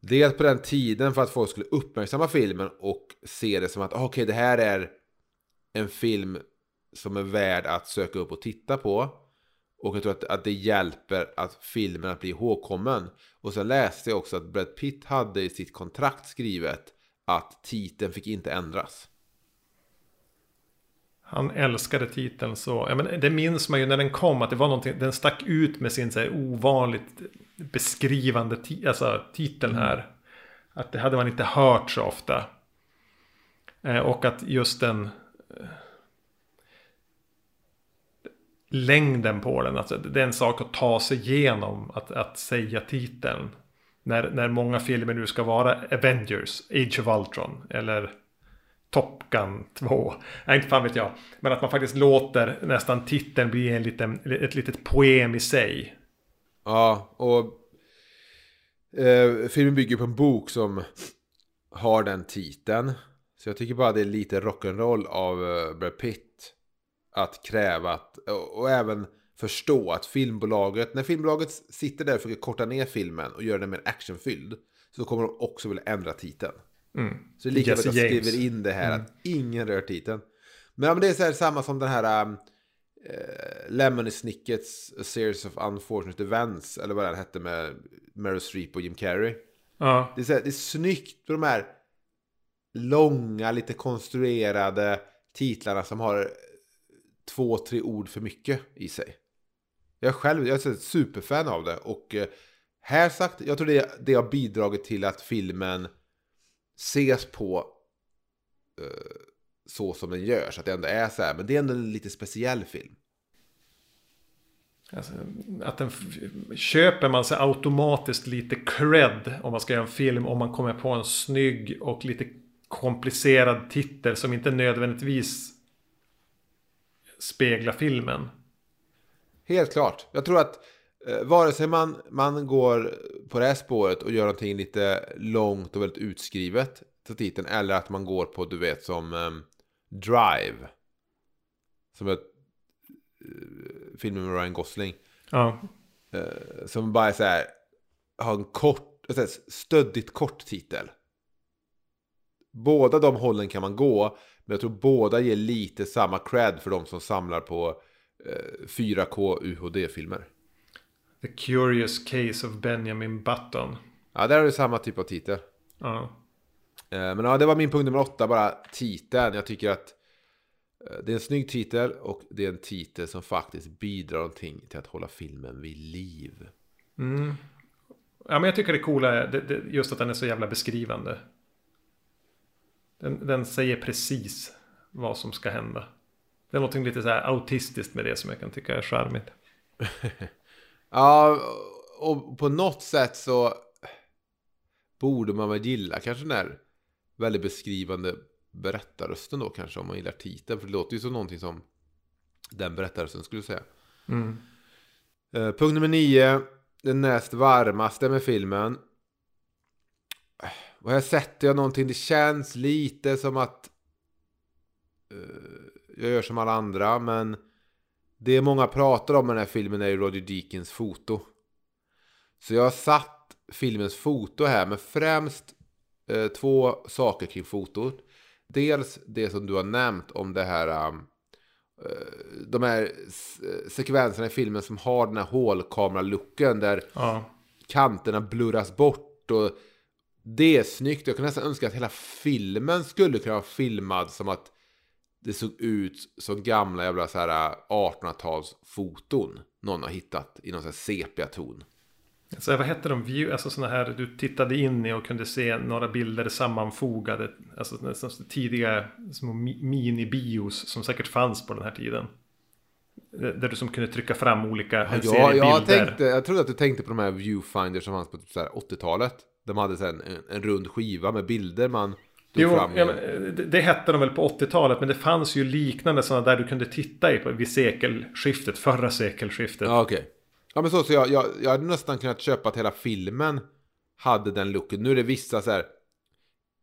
A: Dels på den tiden för att folk skulle uppmärksamma filmen och se det som att ah, okej, det här är en film som är värd att söka upp och titta på. Och jag tror att, att det hjälper att filmen att bli ihågkommen. Och sen läste jag också att Brad Pitt hade i sitt kontrakt skrivet att titeln fick inte ändras.
B: Han älskade titeln så. Ja, men det minns man ju när den kom. Att det var någonting. Den stack ut med sin så här, ovanligt beskrivande ti alltså, titeln här. Att det hade man inte hört så ofta. Eh, och att just den eh, längden på den. Alltså, det är en sak att ta sig igenom att, att säga titeln. När, när många filmer nu ska vara Avengers, Age of Ultron eller Top Gun 2. Nej, inte fan vet jag. Men att man faktiskt låter nästan titeln bli en liten, ett litet poem i sig.
A: Ja, och eh, filmen bygger på en bok som har den titeln. Så jag tycker bara det är lite rock'n'roll av eh, Brad Pitt att kräva att, och, och även förstå att filmbolaget, när filmbolaget sitter där och försöker korta ner filmen och göra den mer actionfylld, så kommer de också vilja ändra titeln.
B: Mm.
A: Så det är lika
B: Jesse
A: att jag skriver in det här att ingen rör titeln. Men, ja, men det är så här, samma som den här um, uh, Lemony Snickets A Series of Unfortunate Events, eller vad den hette med Meryl Streep och Jim Carrey.
B: Ja,
A: Det är, så här, det är snyggt på de här långa, lite konstruerade titlarna som har två, tre ord för mycket i sig. Jag själv jag är ett superfan av det och eh, här sagt, jag tror det, det har bidragit till att filmen ses på eh, så som den görs. Att det ändå är så här, men det är ändå en lite speciell film.
B: alltså, att den köper man sig automatiskt lite cred om man ska göra en film. Om man kommer på en snygg och lite komplicerad titel som inte nödvändigtvis speglar filmen.
A: Helt klart. Jag tror att vare sig man, man går på det här spåret och gör någonting lite långt och väldigt utskrivet till titeln eller att man går på, du vet, som ehm, Drive. Som är uh, filmen med Ryan Gosling.
B: Ja,
A: eh, som bara är så här, har en kort, så här, stöddigt kort titel. Båda de hållen kan man gå, men jag tror båda ger lite samma cred för de som samlar på eh, 4K UHD-filmer.
B: The Curious Case of Benjamin Button.
A: Ja, där är det samma typ av titel.
B: Ja.
A: Eh, Men ja, det var min punkt nummer åtta, bara titeln. Jag tycker att eh, det är en snygg titel och det är en titel som faktiskt bidrar någonting till att hålla filmen vid liv.
B: Mm. Ja, men jag tycker det coola är det, det, just att den är så jävla beskrivande. Den, den säger precis vad som ska hända. Det är någonting lite så här autistiskt med det som jag kan tycka är charmigt.
A: Ja, och på något sätt så borde man väl gilla kanske den här väldigt beskrivande berättarrösten då kanske om man gillar titeln. För det låter ju som någonting som den berättarrösten skulle säga.
B: Mm.
A: Eh, punkt nummer nio. Den näst varmaste med filmen. Och här sätter jag någonting. Det känns lite som att eh, jag gör som alla andra. Men det många pratar om med den här filmen är ju Roger Deakins foto. Så jag har satt filmens foto här. Men främst eh, två saker kring fotot. Dels det som du har nämnt om det här. Um, eh, de här s- sekvenserna i filmen som har den här hålkamera-looken där
B: Ja.
A: kanterna blurras bort och det är snyggt. Jag kan nästan önska att hela filmen skulle kunna vara filmad som att det såg ut som gamla jävla så här 1800-talsfoton. någon har hittat i någon sån här sepia-ton.
B: Så vad hette de? View, alltså sådana här du tittade in i och kunde se några bilder sammanfogade. Alltså nästan tidiga små mi- mini-bios som säkert fanns på den här tiden. Där du som kunde trycka fram olika en
A: Ja, jag,
B: bilder.
A: tänkte, jag trodde att du tänkte på de här viewfinders som fanns på typ så här 80-talet. De hade här en, en rund skiva med bilder man
B: Jo, ja, eh, det, det hette de väl på 80-talet. Men det fanns ju liknande sådana där du kunde titta i på, vid sekelskiftet. Förra sekelskiftet.
A: Ja, okej. Ja, men så, så jag, jag, jag hade nästan kunnat köpa att hela filmen hade den looken. Nu är det vissa så här...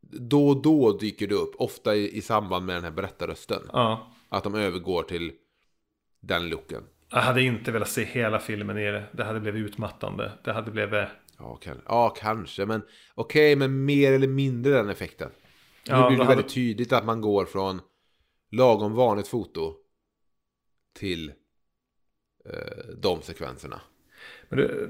A: Då och då dyker det upp, ofta i, i samband med den här berättarrösten.
B: ja.
A: Att de övergår till den looken.
B: Jag hade inte velat se hela filmen i det. Det hade blivit utmattande. Det hade blivit...
A: Ja, kan, ja kanske, men okej, men mer eller mindre den effekten.
B: Ja,
A: nu blir det
B: hade-
A: väldigt tydligt att man går från lagom vanligt foto till eh, de sekvenserna.
B: Men det,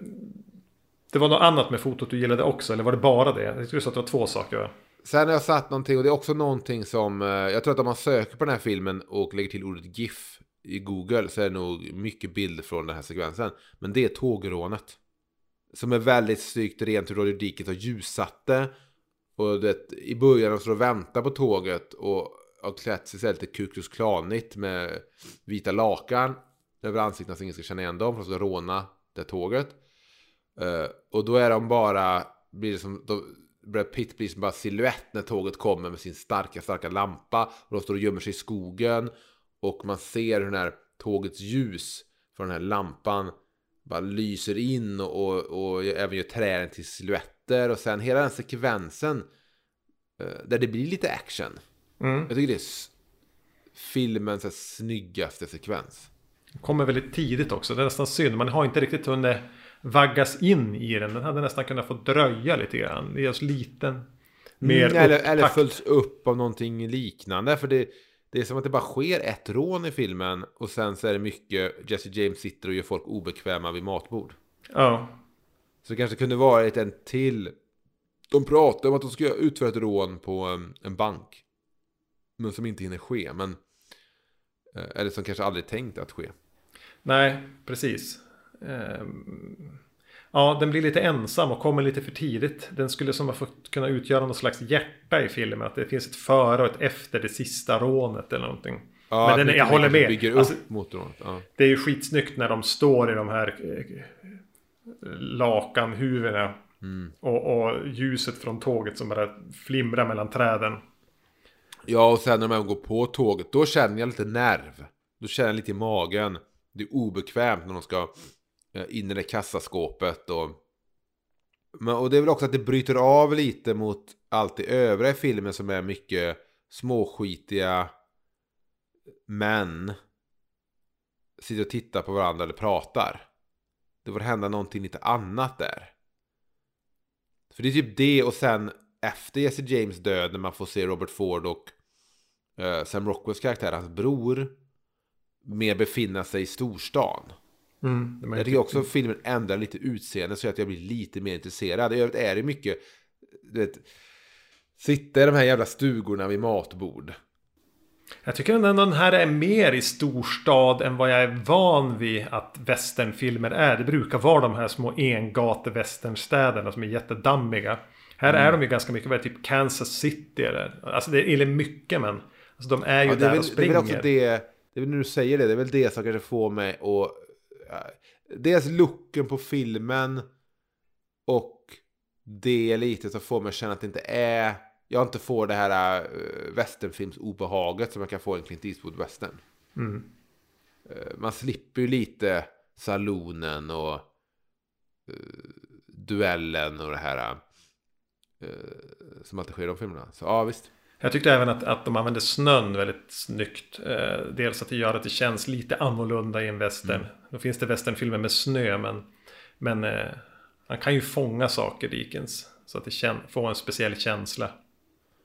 B: det var något annat med fotot du gillade också. Eller var det bara det? Jag sa att det var två saker.
A: Sen har jag satt någonting och det är också någonting som eh, jag tror att om man söker på den här filmen och lägger till ordet GIF i Google så är det nog mycket bilder från den här sekvensen. Men det är tågrånet. Som är väldigt snyggt rent hur Roger Deakins har ljussatte. Och det, i början de står och väntar på tåget och har klätt sig lite kukus Klanigt med vita lakan över ansiktena så ingen ska känna igen dem för de ska råna det tåget. Uh, och då är de bara, blir det som, då, Brad Pitt blir som bara silhuett när tåget kommer med sin starka, starka lampa. Och de står och gömmer sig i skogen. Och man ser hur den här tågets ljus från den här lampan bara lyser in och, och, och även gör träden till silhuetter. Och sen hela den sekvensen eh, där det blir lite action.
B: Mm.
A: Jag tycker det är filmens snyggaste sekvens.
B: Kommer väldigt tidigt också. Det är nästan synd. Man har inte riktigt hunnit vaggas in i den. Den hade nästan kunnat få dröja lite grann. Det är oss liten. Mer
A: Mm, eller, eller följs upp av någonting liknande. För det, det är som att det bara sker ett rån i filmen. Och sen så är det mycket Jesse James sitter och gör folk obekväma vid matbord.
B: Ja.
A: Så det kanske kunde varit en till. De pratar om att de ska utföra ett rån på en, en bank. Men som inte hinner ske. Men, eh, eller som kanske aldrig tänkt att ske.
B: Nej, precis. Ehm, Ja, den blir lite ensam och kommer lite för tidigt. Den skulle som ha fått kunna utgöra någon slags hjärta i filmen. Att det finns ett före och ett efter det sista rånet eller någonting.
A: Ja,
B: Men den, jag håller med.
A: Bygger upp
B: Alltså,
A: mot rånet. Ja.
B: det är ju skitsnyggt när de står i de här eh, lakanhuvudena.
A: Mm.
B: Och, och ljuset från tåget som bara flimrar mellan träden.
A: Ja, och sen när man går på tåget, då känner jag lite nerv. Då känner jag lite i magen. Det är obekvämt när de ska eh, in i det kassaskåpet och... Men, och det är väl också att det bryter av lite mot allt det övriga i filmen som är mycket småskitiga män. Sitter och tittar på varandra eller pratar. Det får hända någonting lite annat där. För det är typ det och sen efter Jesse James död när man får se Robert Ford och eh, Sam Rockwells karaktär, hans bror, mer befinna sig i storstan.
B: Mm,
A: Jag tycker också att filmen ändrar lite utseende så att jag blir lite mer intresserad. I övrigt är det mycket, du vet, sitta i de här jävla stugorna vid matbord.
B: Jag tycker ändå den här är mer i storstad än vad jag är van vid att westernfilmer är. Det brukar vara de här små engate-westernstäderna som är jättedammiga. Här
A: Mm.
B: är de ju ganska mycket, vad typ Kansas City eller... Alltså det är mycket men... Alltså de är ju
A: Ja, det, är
B: där
A: väl,
B: och
A: det är
B: springer.
A: väl också det, det är väl när du säger det, det är väl det som kanske får mig att... ja, Dels looken på filmen och det lite som får mig att känna att det inte är... Jag inte får det här uh, westernfilmsobehaget som jag kan få i en Clint Eastwood-western.
B: Mm.
A: Eh, man slipper ju lite salonen och eh, duellen och det här eh, som alltid sker i de filmerna. Så ja, visst.
B: Jag tyckte även att, att de använde snön väldigt snyggt. Eh, dels att det gör att det känns lite annorlunda i en western.
A: Mm.
B: Då finns det westernfilmer med snö men... Men eh, han kan ju fånga saker, Dickens. Så att det får en speciell känsla.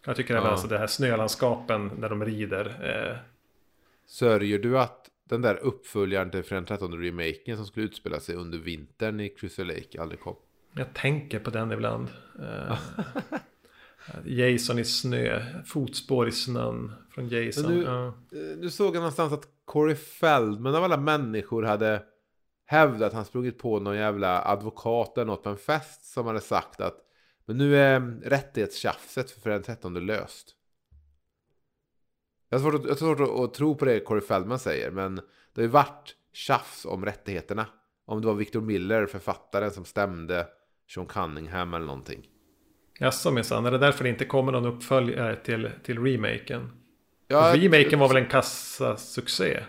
B: Jag tycker även
A: Ja.
B: alltså det här snölandskapen när de rider. Eh,
A: Sörjer du att den där uppföljaren till Fredag 13 remaken som skulle utspela sig under vintern i Crystal Lake aldrig kom?
B: jag tänker på den ibland. Eh, Jason i snö. Fotspår i snön från Jason.
A: Du-
B: ja.
A: Eh, Nu såg jag någonstans att Corey Feldman av alla människor hade hävdat att han sprungit på någon jävla advokat eller något på en fest som hade sagt att men nu är rättighetstjafset för den 13 löst. Jag har svårt, att, jag har svårt att, tro på det Corey Feldman säger, men det har ju varit tjafs om rättigheterna. Om det var Victor Miller, författaren, som stämde Sean Cunningham eller någonting.
B: Jaså minsann, är det därför det inte kommer någon uppföljare till, till remaken? Ja, remaken var väl en kassasuccé?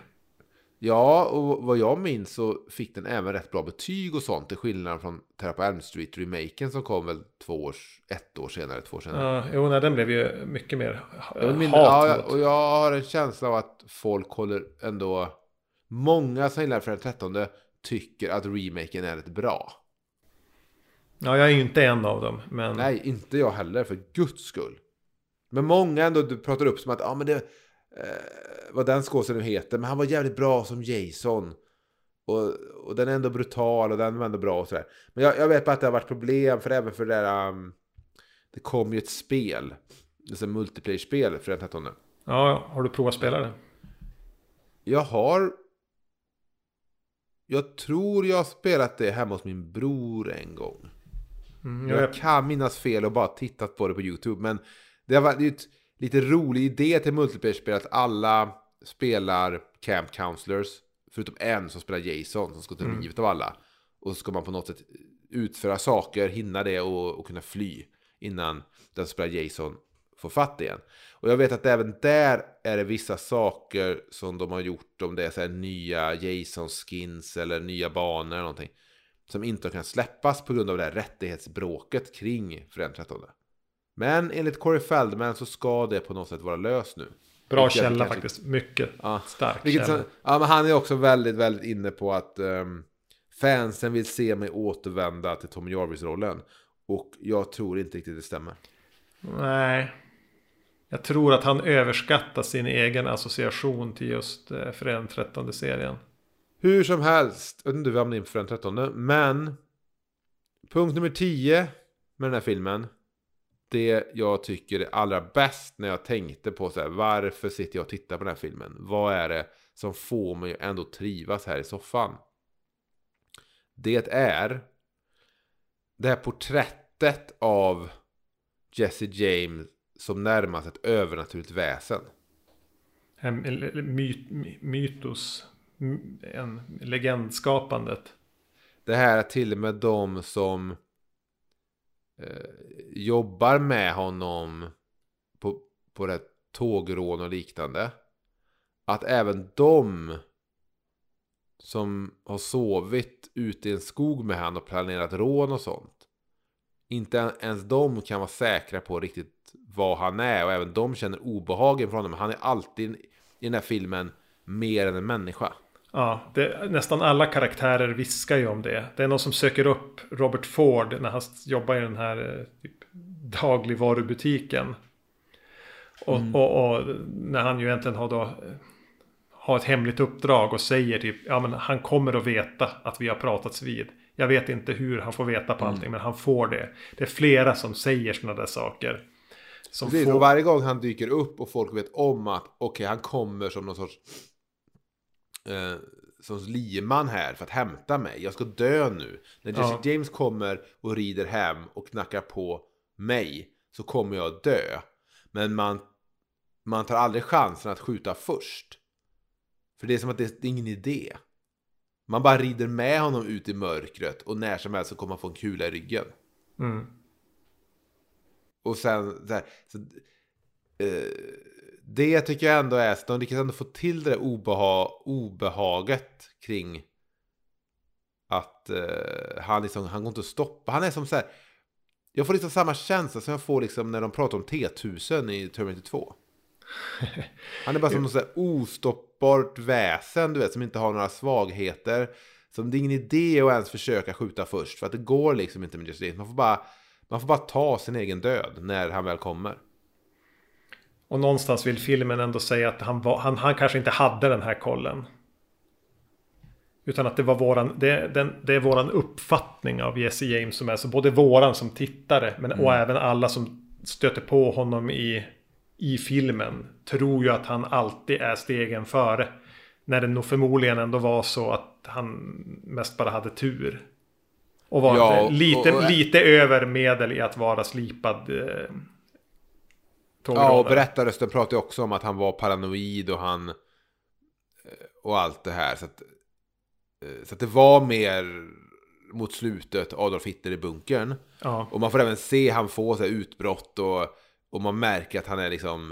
A: Ja, och vad jag minns så fick den även rätt bra betyg och sånt. Till skillnad från Terra på Elm Street-remaken som kom väl två års, ett år senare, två år senare.
B: Ja, jo, nej, den blev ju mycket mer
A: hat min, ja, Och jag har en känsla av att folk håller ändå... Många som gillar Fredag 13 tycker att remaken är rätt bra.
B: Ja, jag är ju inte en av dem. Men...
A: Nej, inte jag heller, för guds skull. Men många ändå du pratar upp som att ja, men det, eh, vad den skådespelaren heter, men han var jävligt bra som Jason. Och, och den är ändå brutal och den var ändå bra och sådär. Men jag, jag vet bara att det har varit problem, för även för det där... Um, det kom ju ett spel, ett multiplayer-spel för den 13.
B: Ja, har du provat att spela det?
A: Jag har... Jag tror jag har spelat det hemma hos min bror en gång. Mm, jag, jag kan minnas fel och bara tittat på det på YouTube. Men det har varit lite rolig idé till multiplayer-spel att alla spelar Camp Counselors. Förutom en som spelar Jason som ska ta mm. livet av alla. Och så ska man på något sätt utföra saker, hinna det och, och kunna fly. Innan den som spelar Jason får fatt igen. Och jag vet att även där är det vissa saker som de har gjort. Om det är så här nya Jason-skins eller nya banor eller någonting. Som inte har kunnat släppas på grund av det här rättighetsbråket kring Fören 13. Men enligt Corey Feldman så ska det på något sätt vara löst nu.
B: Bra vilket källa kanske... faktiskt. Mycket ja. stark vilket, källa.
A: ja, men han är också väldigt, väldigt inne på att um, fansen vill se mig återvända till Tom Jarvis-rollen. Och jag tror inte riktigt det stämmer.
B: Nej. Jag tror att han överskattar sin egen association till just eh, Fören 13 serien.
A: Hur som helst, jag vet inte hur vi hamnade in på den 13. Men punkt nummer 10 med den här filmen. Det jag tycker är allra bäst när jag tänkte på så här, varför sitter jag och tittar på den här filmen? Vad är det som får mig ändå trivas här i soffan? Det är det här porträttet av Jesse James som närmast ett övernaturligt väsen.
B: En myt, mytos en legendskapandet.
A: Det här är till och med de som eh, jobbar med honom på, på det tågrån och liknande. Att även de som har sovit ute i en skog med honom och planerat rån och sånt. Inte ens de kan vara säkra på riktigt vad han är och även de känner obehagen från honom. Han är alltid i den här filmen mer än en människa.
B: Ja, det, nästan alla karaktärer viskar ju om det. Det är någon som söker upp Robert Ford när han jobbar i den här eh, typ, dagligvarubutiken. Och, mm. och, och, när han ju egentligen har då eh, har ett hemligt uppdrag och säger typ ja men han kommer att veta att vi har pratats vid. Jag vet inte hur han får veta på mm. allting men han får det. Det är flera som säger sådana där saker.
A: Som Precis, får... och varje gång han dyker upp och folk vet om att okej okay, han kommer som någon sorts eh, som liman här för att hämta mig. Jag ska dö nu. När Jesse ja. James kommer och rider hem och knackar på mig så kommer jag dö. Men man, man tar aldrig chansen att skjuta först. För det är som att det, det är ingen idé. Man bara rider med honom ut i mörkret och när som helst så kommer han få en kula i ryggen. Mm. Och sen så, här, så eh, det tycker jag ändå är, så de lyckas ändå få till det där obeha obehaget kring att uh, han liksom, han går inte att stoppa. Han är som så här, jag får liksom samma känsla som jag får liksom när de pratar om T-1000 i Terminator 2. Han är bara som något så här ostoppbart väsen, du vet, som inte har några svagheter. Som det är ingen idé att ens försöka skjuta först, för att det går liksom inte med Just Man får bara, man får bara ta sin egen död när han väl kommer.
B: Och någonstans vill filmen ändå säga att han, var, han, han kanske inte hade den här kollen. Utan att det var våran, det, den, det är våran uppfattning av Jesse James som är så både våran som tittare men, mm. och även alla som stöter på honom i, i filmen tror ju att han alltid är stegen före. När det nog förmodligen ändå var så att han mest bara hade tur. Och var
A: Ja, och-
B: lite,
A: och-
B: lite över medel i att vara slipad eh,
A: Ja, och berättarrösten pratade också om att han var paranoid och han... eh, Och allt det här. Så att, eh, så att det var mer mot slutet Adolf Hitler i bunkern.
B: Ja,
A: Och man får även se han få så utbrott och, och man märker att han är liksom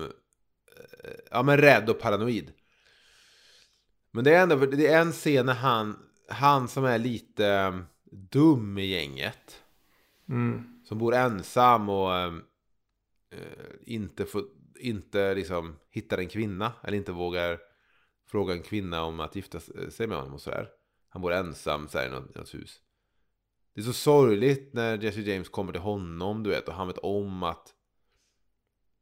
A: eh, ja, men rädd och paranoid. Men det är ändå det är en scen när han, han som är lite dum i gänget.
B: mm,
A: Som bor ensam och inte, får, inte liksom hittar en kvinna. Eller inte vågar fråga en kvinna om att gifta sig med honom och sådär. Han bor ensam så här, i något, hus. Det är så sorgligt när Jesse James kommer till honom, du vet. Och han vet om att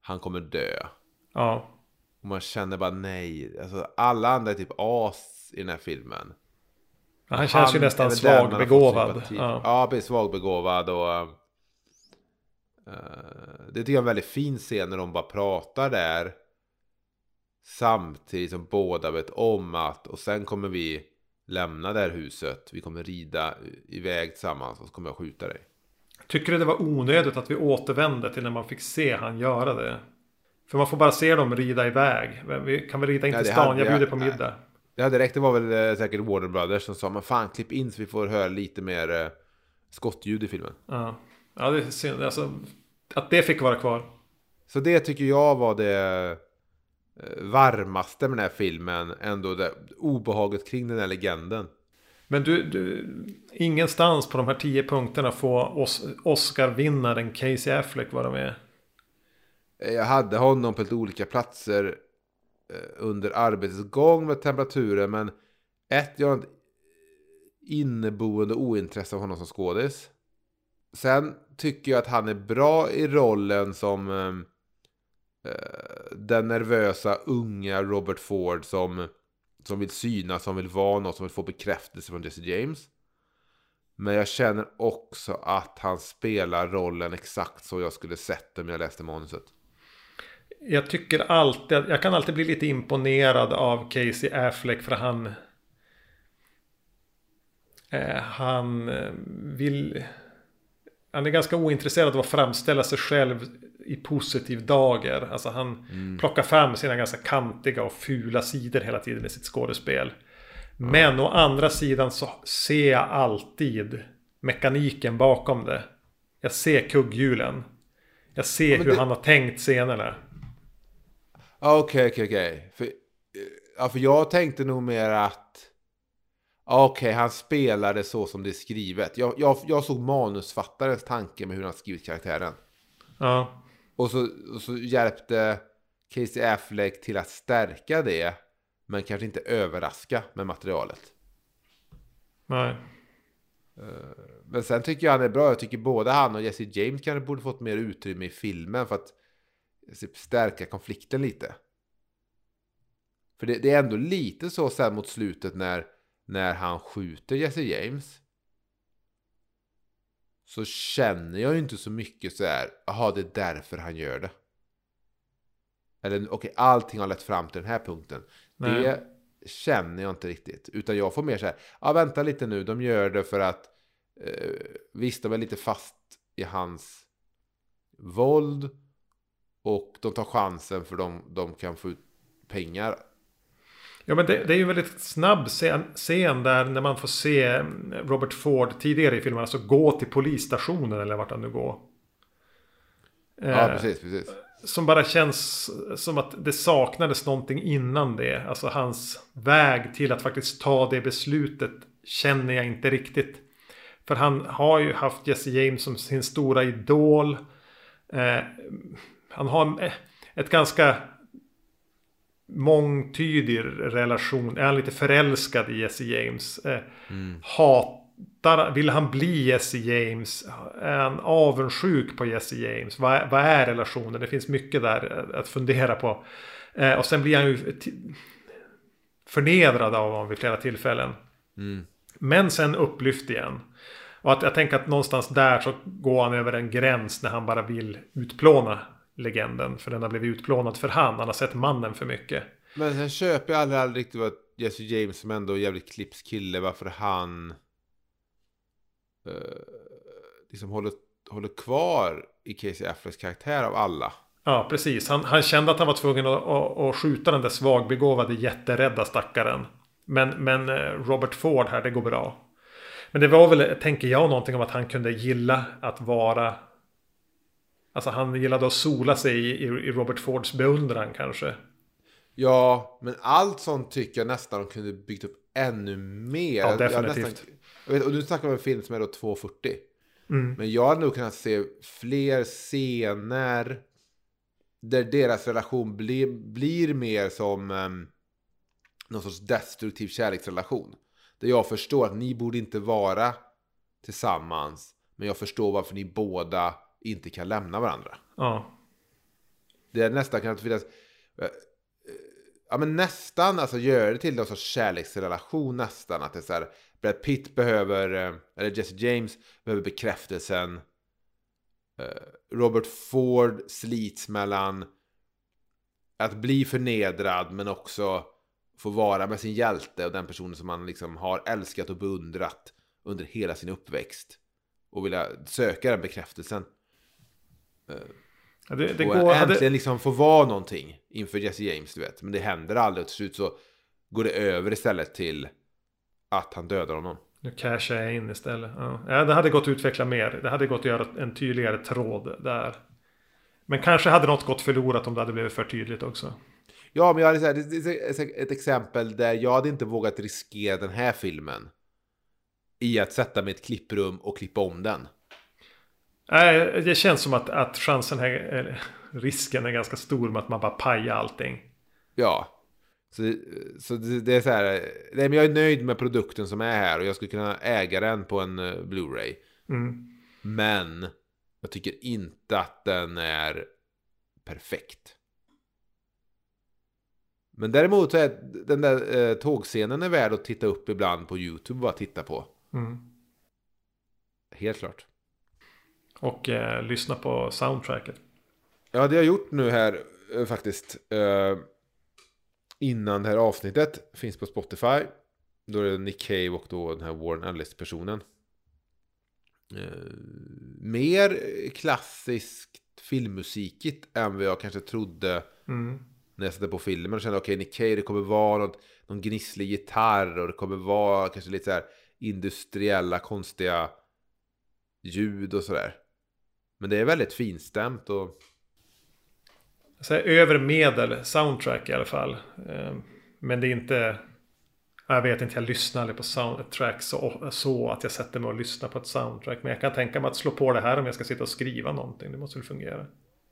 A: han kommer dö.
B: ja.
A: Och man känner bara nej. Alltså, alla andra är typ as i den här filmen.
B: Han känns ju
A: är
B: nästan svagbegåvad. Ja.
A: Ja, precis. Svagbegåvad och... eh, det tycker jag är en väldigt fin scen när de bara pratar där. Samtidigt som båda vet om att... Och sen kommer vi lämna det här huset. Vi kommer rida iväg tillsammans och så kommer jag skjuta dig.
B: Tycker du det var onödigt att vi återvände till när man fick se han göra det? För man får bara se dem rida iväg. Vi kan väl rida in
A: Ja,
B: till
A: det
B: stan,
A: hade
B: jag bjuder på
A: nej.
B: middag.
A: Det hade räckt. Det var väl eh, säkert Warner Brothers som sa men fan klipp in så vi får höra lite mer eh, skottljud i filmen.
B: Ja, ja det är synd. Alltså, att det fick vara kvar.
A: Så det tycker jag var det eh, varmaste med den här filmen. Ändå det obehaget kring den här legenden.
B: Men du, du, ingenstans på de här tio punkterna får Os Oscar-vinnaren Casey Affleck vara med.
A: Eh, Jag hade honom på lite olika platser eh, under arbetets gång med temperaturen. Men ett, jag har ett inneboende ointresse av honom som skådis. Sen tycker jag att han är bra i rollen som ehm, eh, den nervösa unga Robert Ford som, som vill synas, som vill vara något, som vill få bekräftelse från Jesse James. Men jag känner också att han spelar rollen exakt så jag skulle sett om jag läste manuset.
B: Jag tycker alltid, jag kan alltid bli lite imponerad av Casey Affleck för han... Eh, han eh, vill... Han är ganska ointresserad av att framställa sig själv i positiv dager. Alltså han plockar fram sina ganska kantiga och fula sidor hela tiden i sitt skådespel. Men å andra sidan så ser jag alltid mekaniken bakom det. Jag ser kugghjulen. Jag ser
A: men
B: hur
A: det-
B: han har tänkt scenerna.
A: Ja, Okej, okej, okej. För, ja, för jag tänkte nog mer att... Okej, han spelade så som det är skrivet. Jag, jag, jag såg manusfattarens tanke med hur han skrivit karaktären.
B: Ja.
A: Och så, och så hjälpte Casey Affleck till att stärka det. Men kanske inte överraska med materialet.
B: Nej.
A: Men sen tycker jag han är bra. Jag tycker både han och Jesse James kanske borde fått mer utrymme i filmen för att typ, stärka konflikten lite. För det, det är ändå lite så sen mot slutet när, när han skjuter Jesse James. Så känner jag inte så mycket så här. Jaha, det är därför han gör det. Eller okej, allting har lett fram till den här punkten.
B: Nej.
A: Det känner jag inte riktigt. Utan jag får mer så här. Ja, vänta lite nu. De gör det för att eh, visst, de är lite fast i hans våld. Och de tar chansen för de, de kan få ut pengar.
B: Ja men det, det är ju en väldigt snabb scen, scen där när man får se Robert Ford tidigare i filmen alltså gå till polisstationen eller vart han nu går.
A: Ja,
B: Eh,
A: precis, precis.
B: Som bara känns som att det saknades någonting innan det. Alltså hans väg till att faktiskt ta det beslutet känner jag inte riktigt. För han har ju haft Jesse James som sin stora idol. Eh, han har eh, ett ganska mångtydig relation. Är han lite förälskad i Jesse James? Eh, Hatar, vill han bli Jesse James? Är han avundsjuk på Jesse James? Vad är, vad är relationen? Det finns mycket där eh, att fundera på. Eh, och sen blir han ju förnedrad av honom vid flera tillfällen. Men sen upplyft igen. Och att jag tänker att någonstans där så går han över en gräns när han bara vill utplåna legenden. För den har blivit utplånad för han. Han har sett mannen för mycket.
A: Men sen köper jag aldrig, aldrig riktigt vad Jesse James som ändå är en jävligt klipsk kille, varför han eh, liksom håller, håller kvar i Casey Afflecks karaktär av alla.
B: Ja, precis. Han, han kände att han var tvungen att, att, att skjuta den där svagbegåvade jätterädda stackaren. Men, men eh, Robert Ford här, det går bra. Men det var väl, tänker jag, någonting om att han kunde gilla att vara... Alltså han gillade att sola sig i, i Robert Fords beundran kanske.
A: Ja, men allt sånt tycker jag nästan de kunde byggt upp ännu mer.
B: Ja, definitivt.
A: nästan, vet, och du snackar om en film som är då 2.40.
B: Mm.
A: Men jag hade nog kunnat se fler scener där deras relation blir, blir mer som um, någon sorts destruktiv kärleksrelation. Där jag förstår att ni borde inte vara tillsammans, men jag förstår varför ni båda inte kan lämna varandra.
B: Ja.
A: Det är nästan kan finnas... eh, eh, Ja men nästan, alltså gör det till någon sorts kärleksrelation nästan. Att det är så här, Brad Pitt behöver, eh, eller Jesse James behöver bekräftelsen. Robert Ford slits mellan att bli förnedrad men också få vara med sin hjälte och den personen som man liksom har älskat och beundrat under hela sin uppväxt. Och vilja söka den bekräftelsen.
B: Ja, Det, det
A: och
B: går,
A: äntligen
B: hade,
A: liksom få vara någonting inför Jesse James, du vet. Men det händer aldrig och till slut så går det över istället till att han dödar honom.
B: nu cashar jag in istället. Ja. Det hade gått att utveckla mer. Det hade gått att göra en tydligare tråd där. Men kanske hade något gått förlorat om det hade blivit för tydligt också.
A: Ja, men jag hade så här, det det är ett exempel där jag hade inte vågat riskera den här filmen i att sätta mig i ett klipprum och klippa om den.
B: Nej, det känns som att, att chansen här, eller risken är ganska stor med att man bara pajar allting.
A: Ja. Så, så det, det är så här, nej, men jag är nöjd med produkten som är här och jag skulle kunna äga den på en eh, Blu-ray.
B: Mm.
A: Men jag tycker inte att den är perfekt. Men däremot så är den där eh, tågscenen är värd att titta upp ibland på YouTube och bara titta på.
B: Mm.
A: Helt klart.
B: Och eh, lyssna på soundtracket.
A: Ja, det har jag gjort nu här eh, faktiskt. Eh, innan det här avsnittet finns på Spotify. Då är det Nick Cave och då den här Warren Ellis-personen. Eh, mer klassiskt filmmusikigt än vad jag kanske trodde
B: Mm.
A: när jag satte på filmen. Och kände okej, Nick Cave, det kommer vara något, någon gnisslig gitarr och det kommer vara kanske lite så här industriella, konstiga ljud och sådär. Men det är väldigt finstämt och
B: här, över medel soundtrack i alla fall. Eh, Men det är inte... Jag vet inte, jag lyssnar aldrig på soundtrack så, så att jag sätter mig och lyssnar på ett soundtrack. Men jag kan tänka mig att slå på det här om jag ska sitta och skriva någonting. Det måste väl fungera.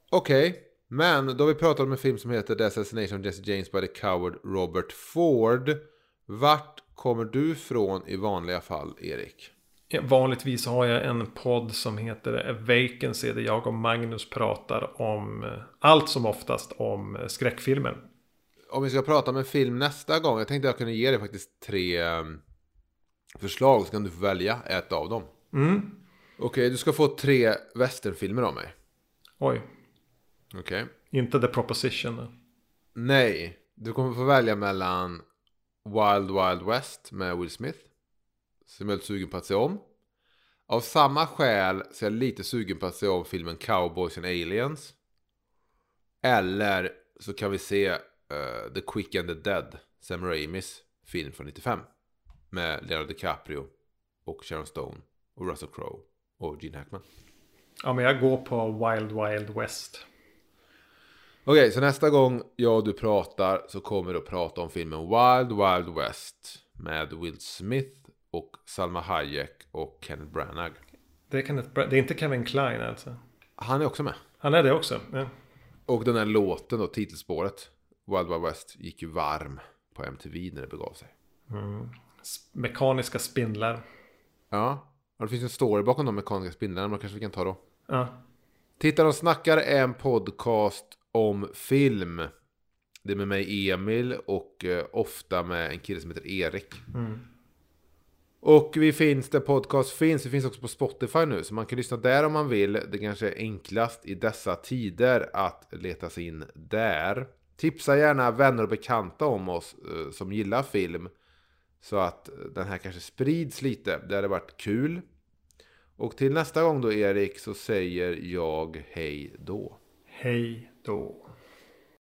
A: Okej, men då har vi pratat om en film som heter The Assassination of Jesse James by the Coward Robert Ford. Vart kommer du från i vanliga fall, Erik?
B: Vanligtvis har jag en podd som heter Vacancy där jag och Magnus pratar om eh, allt som oftast om eh, skräckfilmer.
A: Om vi ska prata om en film nästa gång, jag tänkte jag kunde ge dig faktiskt tre ehm, förslag så kan du få välja ett av dem.
B: Mm.
A: Okej, du ska få tre westernfilmer av mig.
B: Oj,
A: Okej.
B: inte The Proposition.
A: Nej, du kommer få välja mellan Wild Wild West med Will Smith. Som jag är lite sugen på att se om. Av samma skäl så är jag lite sugen på att se om filmen Cowboys and Aliens. Eller så kan vi se eh, The Quick and the Dead, Sam Raimis film från 95. Med Leonardo DiCaprio och Sharon Stone och Russell Crowe och Gene Hackman.
B: Ja, men jag går på Wild Wild West.
A: Okej, så nästa gång jag och du pratar så kommer du att prata om filmen Wild Wild West med Will Smith och Salma Hayek och Kenneth Branagh.
B: Det är, Kenneth Bra- det är inte Kevin Klein alltså.
A: Han är också med.
B: Han är det också. Ja.
A: Och den här låten då, titelspåret Wild Wild West gick ju varm på MTV när det begav sig.
B: S- Mekaniska spindlar.
A: Ja, och det finns en story bakom de mekaniska spindlarna, men kanske vi kan ta då.
B: Ja.
A: Tittar och snackar är en podcast om film. Det är med mig Emil och eh, ofta med en kille som heter Erik. Och vi finns där podcast finns. Vi finns också på Spotify nu. Så man kan lyssna där om man vill. Det kanske är enklast i dessa tider att leta sig in där. Tipsa gärna vänner och bekanta om oss eh, som gillar film. Så att den här kanske sprids lite. Det hade varit kul. Och till nästa gång då Erik så säger jag hej då.
B: Hej då.